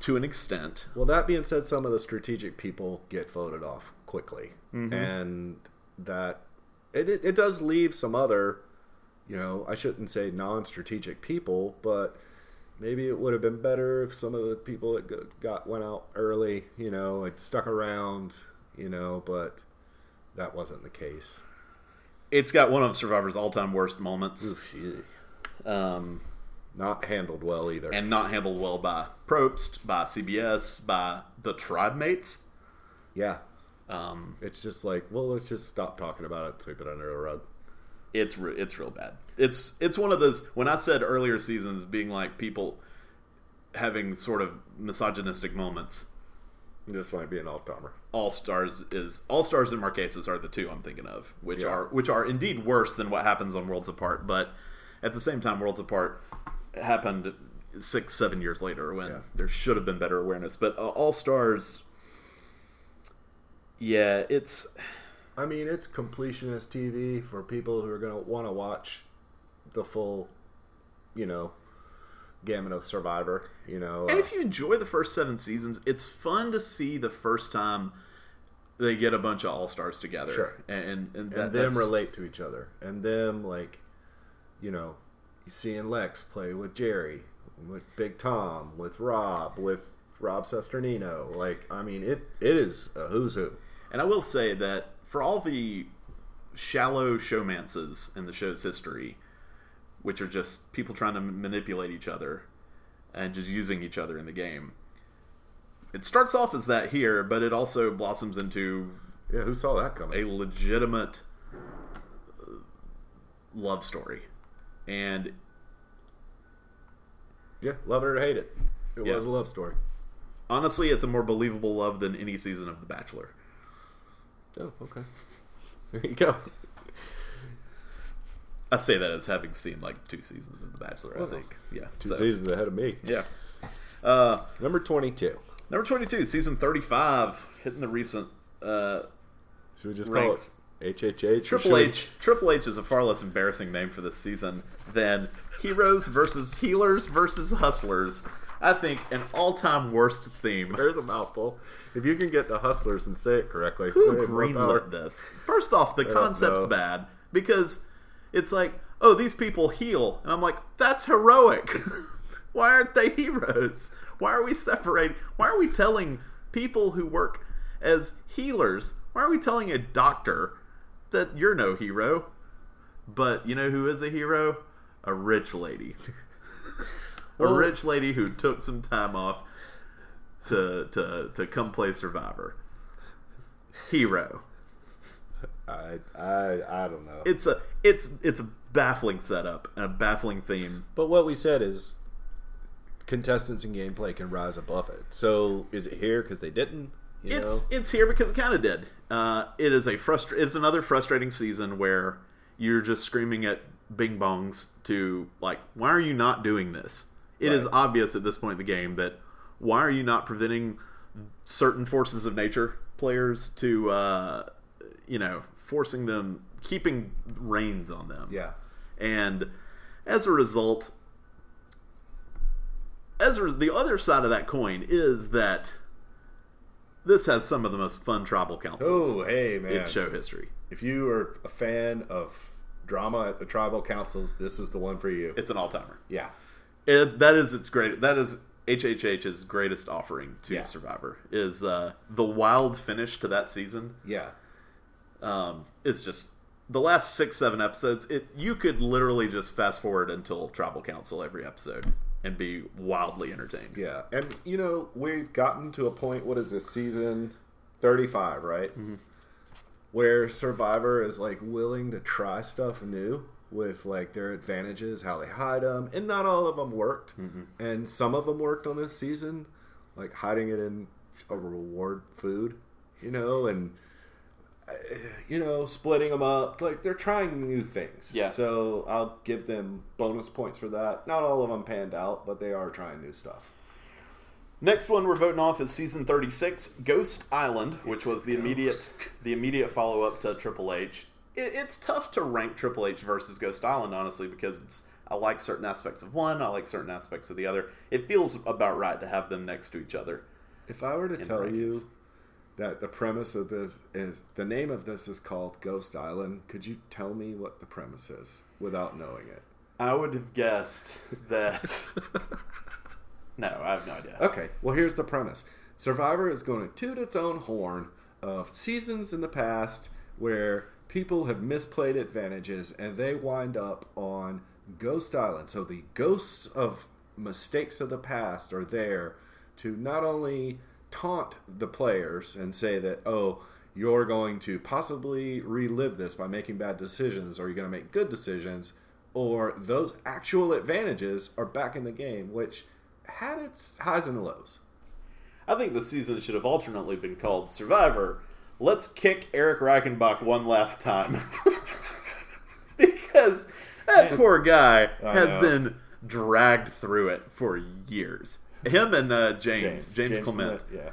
To an extent. Well, that being said, some of the strategic people get voted off quickly, and that it, it it does leave some other, you know, I shouldn't say non-strategic people, but maybe it would have been better if some of the people that got went out early, you know, it stuck around, you know, but that wasn't the case. It's got one of Survivor's all-time worst moments. Oof, Um Not handled well either. and not handled well by Probst, by CBS, by the tribe mates. yeah, Um, it's just like, well, let's just stop talking about it, sweep it under the rug. it's re- it's real bad. It's it's one of those when I said earlier seasons being like people having sort of misogynistic moments. This might be an all-timer. All stars is all stars and Marquesas are the two I'm thinking of, which Yeah. are which are indeed worse than what happens on Worlds Apart. But at the same time, Worlds Apart happened six seven years later when Yeah. there should have been better awareness. But uh, All Stars, yeah, it's I mean, it's completionist TV for people who are going to want to watch the full, you know, gamut of Survivor. You know, And uh, if you enjoy the first seven seasons, it's fun to see the first time they get a bunch of all stars together, Sure. and and, that, and them relate to each other, and them like, you know, you seeing Lex play with Jerry, with Big Tom, with Rob, with Rob Cesternino. Like, I mean, it it is a who's who. And I will say that for all the shallow showmances in the show's history, which are just people trying to manipulate each other and just using each other in the game, it starts off as that here, but it also blossoms into Yeah, who saw that coming? a legitimate uh, love story. And Yeah, love it or hate it. It Yeah. was a love story. honestly, it's a more believable love than any season of The Bachelor. Oh, okay. There you go. I say that as having seen like two seasons of The Bachelor. Well, I think, yeah, Two So, seasons ahead of me. yeah. Uh, Number twenty-two. number twenty-two, season thirty-five, hitting the recent uh, Should we just Ranks. call it HHH? Triple H. Triple H is a far less embarrassing name for this season than Heroes versus Healers versus Hustlers. I think an all-time worst theme. There's a mouthful. If you can get the hustlers and say it correctly, Who hey, more power. greenlit this? First off, the concept's bad because it's like, oh, these people heal, and I'm like, that's heroic. *laughs* Why aren't they heroes? Why are we separating? Why are we telling people who work as healers? Why are we telling a doctor that you're no hero? But you know who is a hero? A rich lady. *laughs* a rich lady who took some time off to to to come play Survivor. Hero. I, I, I don't know. It's a it's it's a baffling setup and a baffling theme. but what we said is contestants and gameplay can rise above it. So is it here because they didn't? You It's know? it's here because it kind of did. Uh, it is a frustra- It's another frustrating season where you're just screaming at Bing Bongs to like, why are you not doing this? It is Right. obvious at this point in the game that why are you not preventing certain forces of nature players to, uh, you know, forcing them, keeping reins on them. yeah. and as a result, as a, the other side of that coin is that this has some of the most fun tribal councils Oh, hey, in show history. If you are a fan of drama at the tribal councils, this is the one for you. It's an all timer. Yeah. It, that is its great. That is HHH's greatest offering to Yeah. Survivor is uh, the wild finish to that season. Yeah. Um, it's just the last six seven episodes. It you could literally just fast forward until Tribal Council every episode and be wildly entertained. Yeah. And, you know, we've gotten to a point, what is this, season 35, right? Mm-hmm. Where Survivor is, like, willing to try stuff new with, like, their advantages, how they hide them. And not all of them worked. Mm-hmm. And some of them worked on this season, like hiding it in a reward food, you know, and. *sighs* You know, splitting them up. Like, they're trying new things. Yeah. So I'll give them bonus points for that. Not all of them panned out, but they are trying new stuff. Next one we're voting off is season 36, Ghost Island, which was the immediate the immediate follow up to Triple H. It, it's tough to rank Triple H versus Ghost Island, honestly, because it's I like certain aspects of one, I like certain aspects of the other. It feels about right to have them next to each other. If I were to tell rankings. you that the premise of this is the name of this is called Ghost Island, could you tell me what the premise is without knowing it? I would have guessed that. *laughs* no, I have no idea. Okay, well, here's the premise Survivor is going to toot its own horn of seasons in the past where people have misplayed advantages and they wind up on Ghost Island. So the ghosts of mistakes of the past are there to not only taunt the players and say that, oh, you're going to possibly relive this by making bad decisions, or you're going to make good decisions, or those actual advantages are back in the game, which had its highs and lows. I think the season should have alternately been called Survivor. Let's kick Erik Reichenbach one last time. *laughs* because that poor guy I has know. been dragged through it for years. Him and uh, James, James, Clement. yeah.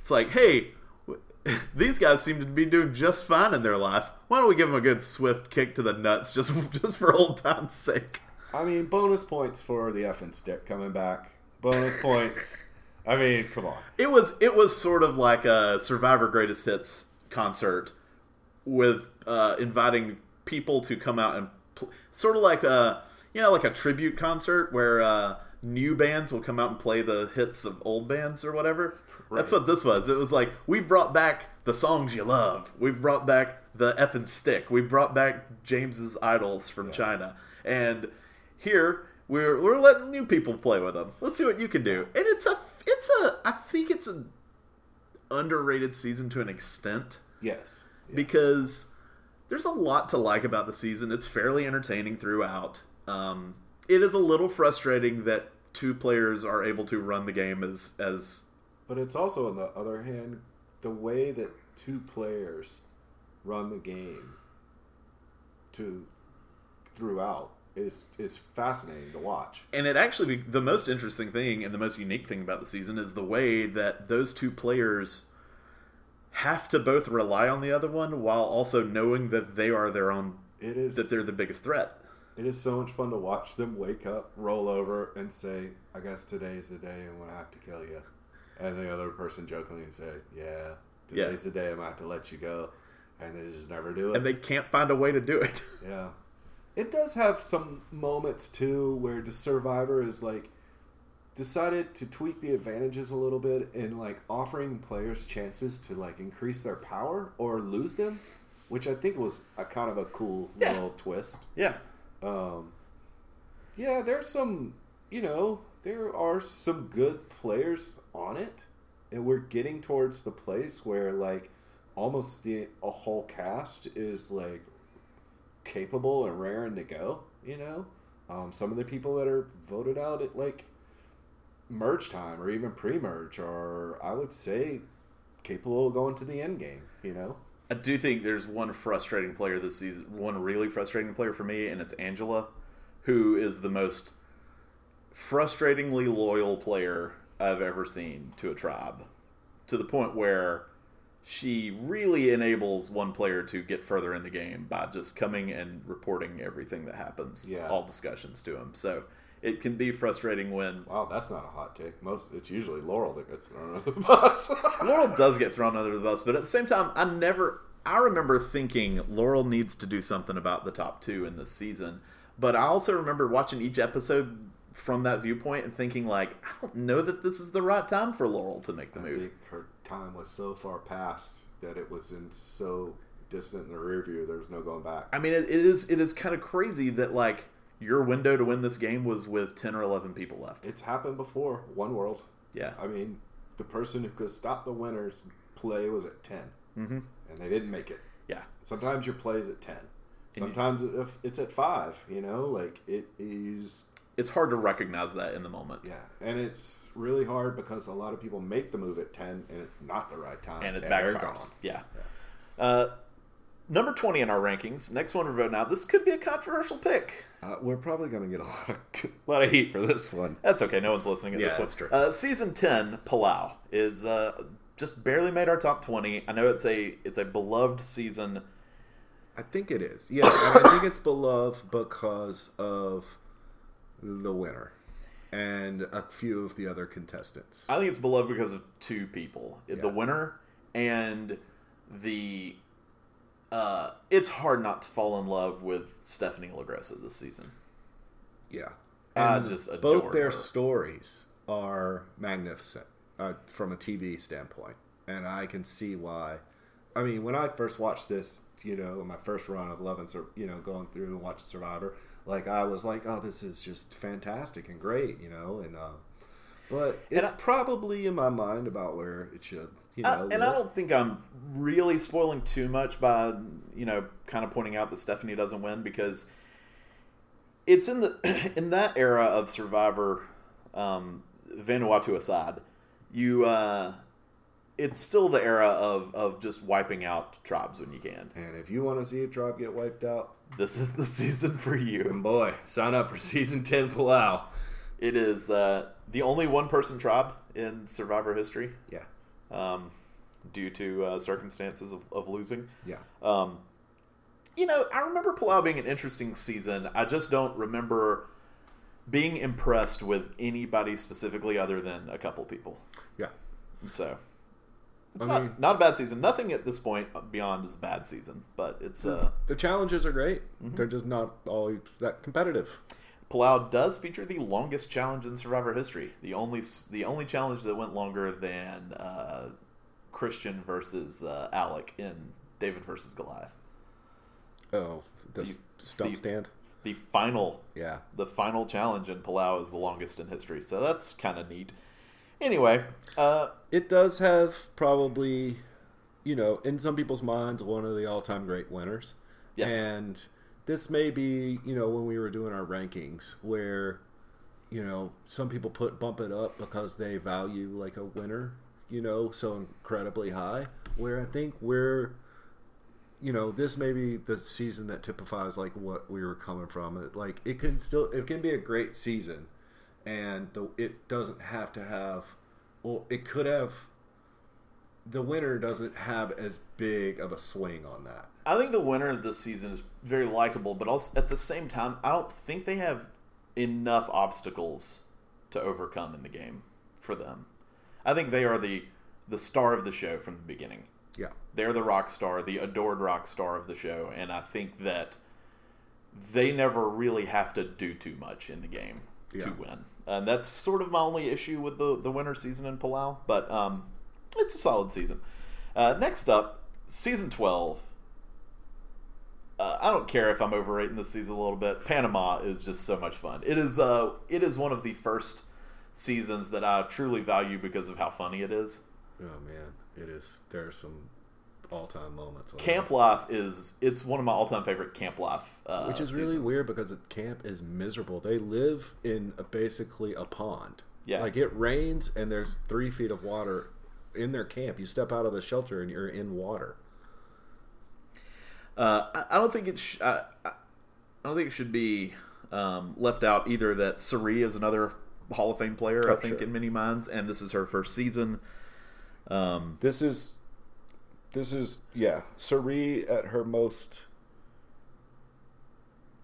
It's like, hey, w- *laughs* these guys seem to be doing just fine in their life. Why don't we give them a good swift kick to the nuts just *laughs* just for old time's sake? I mean, bonus points for the effing stick coming back. Bonus points. I mean, come on. It was it was sort of like a Survivor Greatest Hits concert with uh, inviting people to come out and pl- sort of like a you know like a tribute concert where uh, new bands will come out and play the hits of old bands or whatever. That's what this was. It was like we've brought back the songs you love. We've brought back the effing stick. We brought back James's idols from China, and here we're we're letting new people play with them. Let's see what you can do. And it's a it's a I think it's an underrated season to an extent Yes. because there's a lot to like about the season. It's fairly entertaining throughout. Um, it is a little frustrating that two players are able to run the game as as But it's also, on the other hand, the way that two players run the game to throughout is is fascinating to watch. and it actually the most interesting thing and the most unique thing about the season is the way that those two players have to both rely on the other one while also knowing that they are their own It is that they're the biggest threat. It is so much fun to watch them wake up, roll over, and say, "I guess today's the day I'm gonna have to kill you," and the other person jokingly say, "Yeah, Yeah. today's the day I'm gonna have to let you go," and they just never do it. And they can't find a way to do it. *laughs* Yeah. It does have some moments too where the survivor is like decided to tweak the advantages a little bit in like offering players chances to like increase their power or lose them, which I think was a kind of a cool Yeah. little twist. yeah. Um, yeah, there's some, you know, there are some good players on it, and we're getting towards the place where like almost the a whole cast is like capable and raring to go. You know, um, some of the people that are voted out at like merge time or even pre-merge are, I would say, capable of going to the end game. You know, I do think there's one frustrating player this season, one really frustrating player for me, and it's Angela, who is the most frustratingly loyal player I've ever seen to a tribe. To the point where she really enables one player to get further in the game by just coming and reporting everything that happens, Yeah. all discussions to him. So it can be frustrating when Wow, that's not a hot take. Most it's usually Laurel that gets thrown under the bus. *laughs* Laurel does get thrown under the bus, but at the same time, I never. I remember thinking Laurel needs to do something about the top two in this season, but I also remember watching each episode from that viewpoint and thinking like, I don't know that this is the right time for Laurel to make the I move. think her time was so far past that it was in so distant in the rear view. There was no going back. I mean, it, it is it is kind of crazy that like your window to win this game was with ten or eleven people left. It's happened before. One world. Yeah, I mean, the person who could stop the winners play was at 10 mm-hmm. and they didn't make it. yeah. Sometimes your play is at ten. you- Sometimes if it's at five. You know, like it is. It's hard to recognize that in the moment, Yeah, and it's really hard because a lot of people make the move at ten, and it's not the right time, and it they're backfires. gone. Yeah. Uh, number twenty in our rankings. Next one we're voting out. This could be a controversial pick. Uh, we're probably going to get a lot of *laughs* a lot of heat for this one. That's okay. No one's listening at Yeah, this one. that's true. Uh, season ten, Palau is uh, just barely made our top twenty. I know it's a it's a beloved season. I think it is. Yeah, I think it's beloved because of the winner and a few of the other contestants. I think it's beloved because of two people: the winner and the. Uh, it's hard not to fall in love with Stephanie LaGrossa this season. Yeah, I just both their her. stories are magnificent uh, from a TV standpoint, and I can see why. I mean, when I first watched this, you know, my first run of Love and Sur- you know, going through and watching Survivor, like I was like, oh, this is just fantastic and great, you know, and um, but it's I- probably in my mind about where it should, you know, I- and I don't think I'm really spoiling too much by you know kind of pointing out that Stephanie doesn't win because it's in the *clears throat* in that era of Survivor, um, Vanuatu aside, you uh, it's still the era of of just wiping out tribes when you can. And if you want to see a tribe get wiped out, This is the *laughs* season for you. And boy, sign up for season ten Palau. It is uh, the only one person tribe in Survivor history Yeah, um, due to uh, circumstances of, of losing. yeah. Um, you know, I remember Palau being an interesting season. I just don't remember being impressed with anybody specifically other than a couple people. Yeah. So it's I not mean- not a bad season. Nothing at this point beyond is a bad season, but it's uh, The challenges are great. Mm-hmm. They're just not always that competitive. Palau does feature the longest challenge in Survivor history. The only the only challenge that went longer than uh, Christian versus uh, Alec in David versus Goliath. Oh, the You- stump Steve. stand. The final Yeah. the final challenge in Palau is the longest in history, so that's kind of neat. Anyway, uh, It does have probably, you know, in some people's minds, one of the all-time great winners. Yes. And this may be, you know, when we were doing our rankings, where, you know, some people put bump it up because they value like a winner, you know, so incredibly high. Where I think we're, you know, this may be the season that typifies like what we were coming from. Like it can still, it can be a great season, and the it doesn't have to have, well, it could have. The winner doesn't have as big of a swing on that. I think the winner of this season is very likable, but also at the same time, I don't think they have enough obstacles to overcome in the game for them. I think they are the the star of the show from the beginning. Yeah. They're the rock star, the adored rock star of the show, and I think that they never really have to do too much in the game to win. And that's sort of my only issue with the the winter season in Palau, but um, it's a solid season. Uh, next up, season twelve. Uh, I don't care if I'm overrating this season a little bit. Panama is just so much fun. It is uh, it is one of the first seasons that I truly value because of how funny it is. Oh man, it is. There are some all-time moments. Camp that. Life is it's one of my all time favorite Camp Life, uh, which is really seasons. weird because camp is miserable. They live in a, basically a pond. Yeah. like it rains and there's three feet of water in their camp. You step out of the shelter and you're in water. Uh, I, I don't think it. Sh- I, I I don't think it should be um, left out either. That Cirie is another Hall of Fame player, I Oh, think, sure. in many minds, and this is her first season. Um, This is this is yeah, Cirie at her most,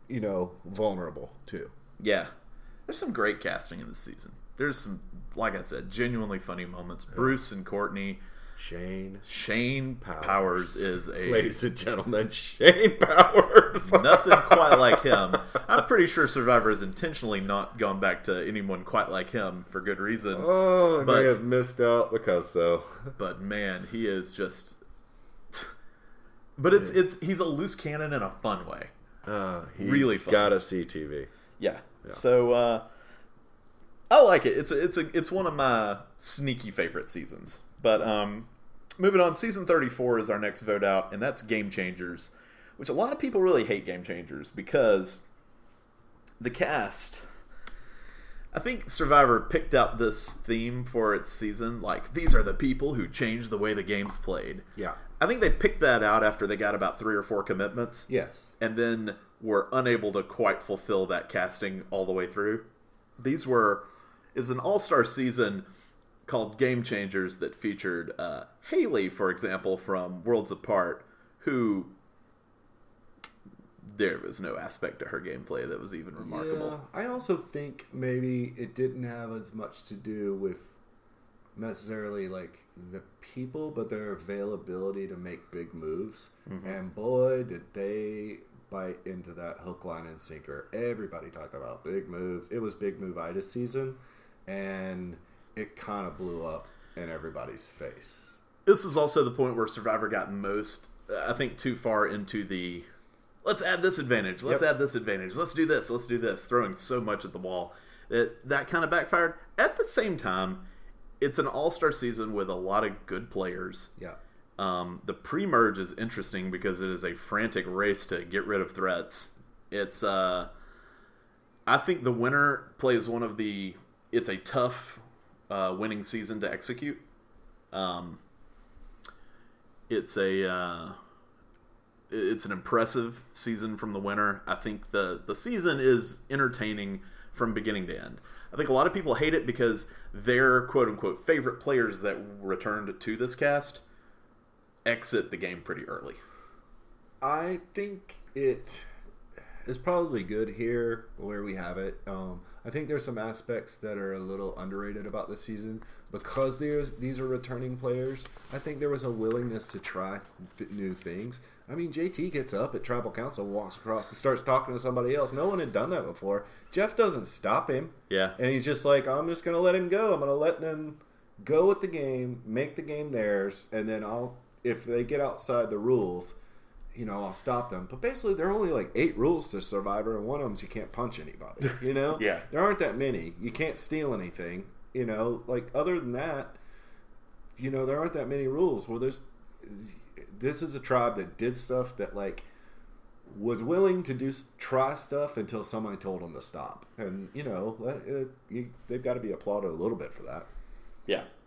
you know, vulnerable too. Yeah, there's some great casting in this season. There's some, like I said, genuinely funny moments. Bruce and Courtney. Shane, Shane Powers, Powers. is a ladies and gentlemen, Shane Powers. *laughs* nothing quite like him. I'm pretty sure Survivor has intentionally not gone back to anyone quite like him for good reason. oh, I But- may have missed out because so. *laughs* But man, he is just. But it's it's he's a loose cannon in a fun way. Uh, he's Really fun. got to see TV. Yeah. So uh, I like it. It's a, it's a it's one of my sneaky favorite seasons. But um, moving on, season 34 is our next vote out, and that's Game Changers, which a lot of people really hate Game Changers because the cast. I think Survivor picked out this theme for its season. Like, these are the people who changed the way the game's played. Yeah. I think they picked that out after they got about three or four commitments Yes. and then were unable to quite fulfill that casting all the way through. These were it was an all-star season called Game Changers that featured uh, Hali, for example, from Worlds Apart, who there was no aspect to her gameplay that was even remarkable. Yeah, I also think maybe it didn't have as much to do with necessarily like the people, but their availability to make big moves. And boy, did they bite into that hook, line, and sinker. Everybody talked about big moves. It was big move itis season, and it kind of blew up in everybody's face. This is also the point where Survivor got most, I think, too far into the let's add this advantage, let's Yep. add this advantage, let's do this, let's do this, throwing so much at the wall that that kind of backfired. At the same time, it's an all star season with a lot of good players. Yeah. Um, the pre merge is interesting because it is a frantic race to get rid of threats. It's, uh, I think the winner plays one of the, it's a tough uh, winning season to execute. Um, it's a uh, it's an impressive season from the winner. I think the the season is entertaining from beginning to end. I think a lot of people hate it because their quote unquote favorite players that returned to this cast exit the game pretty early. I think it is probably good here where we have it. Um, I think there's some aspects that are a little underrated about this season because there's these are returning players. I think there was a willingness to try th- new things. I mean, JT gets up at Tribal Council, walks across, and starts talking to somebody else. No one had done that before. Jeff doesn't stop him. Yeah. And he's just like, I'm just going to let him go. I'm going to let them go with the game, make the game theirs, and then I'll, if they get outside the rules, you know, I'll stop them. But basically, there are only like eight rules to Survivor, and one of them is you can't punch anybody. You know? *laughs* Yeah. There aren't that many. You can't steal anything. You know, like other than that, you know, there aren't that many rules. Well, there's, this is a tribe that did stuff that like was willing to do try stuff until somebody told them to stop, and you know, let- uh, you, they've got to be applauded a little bit for that. Yeah.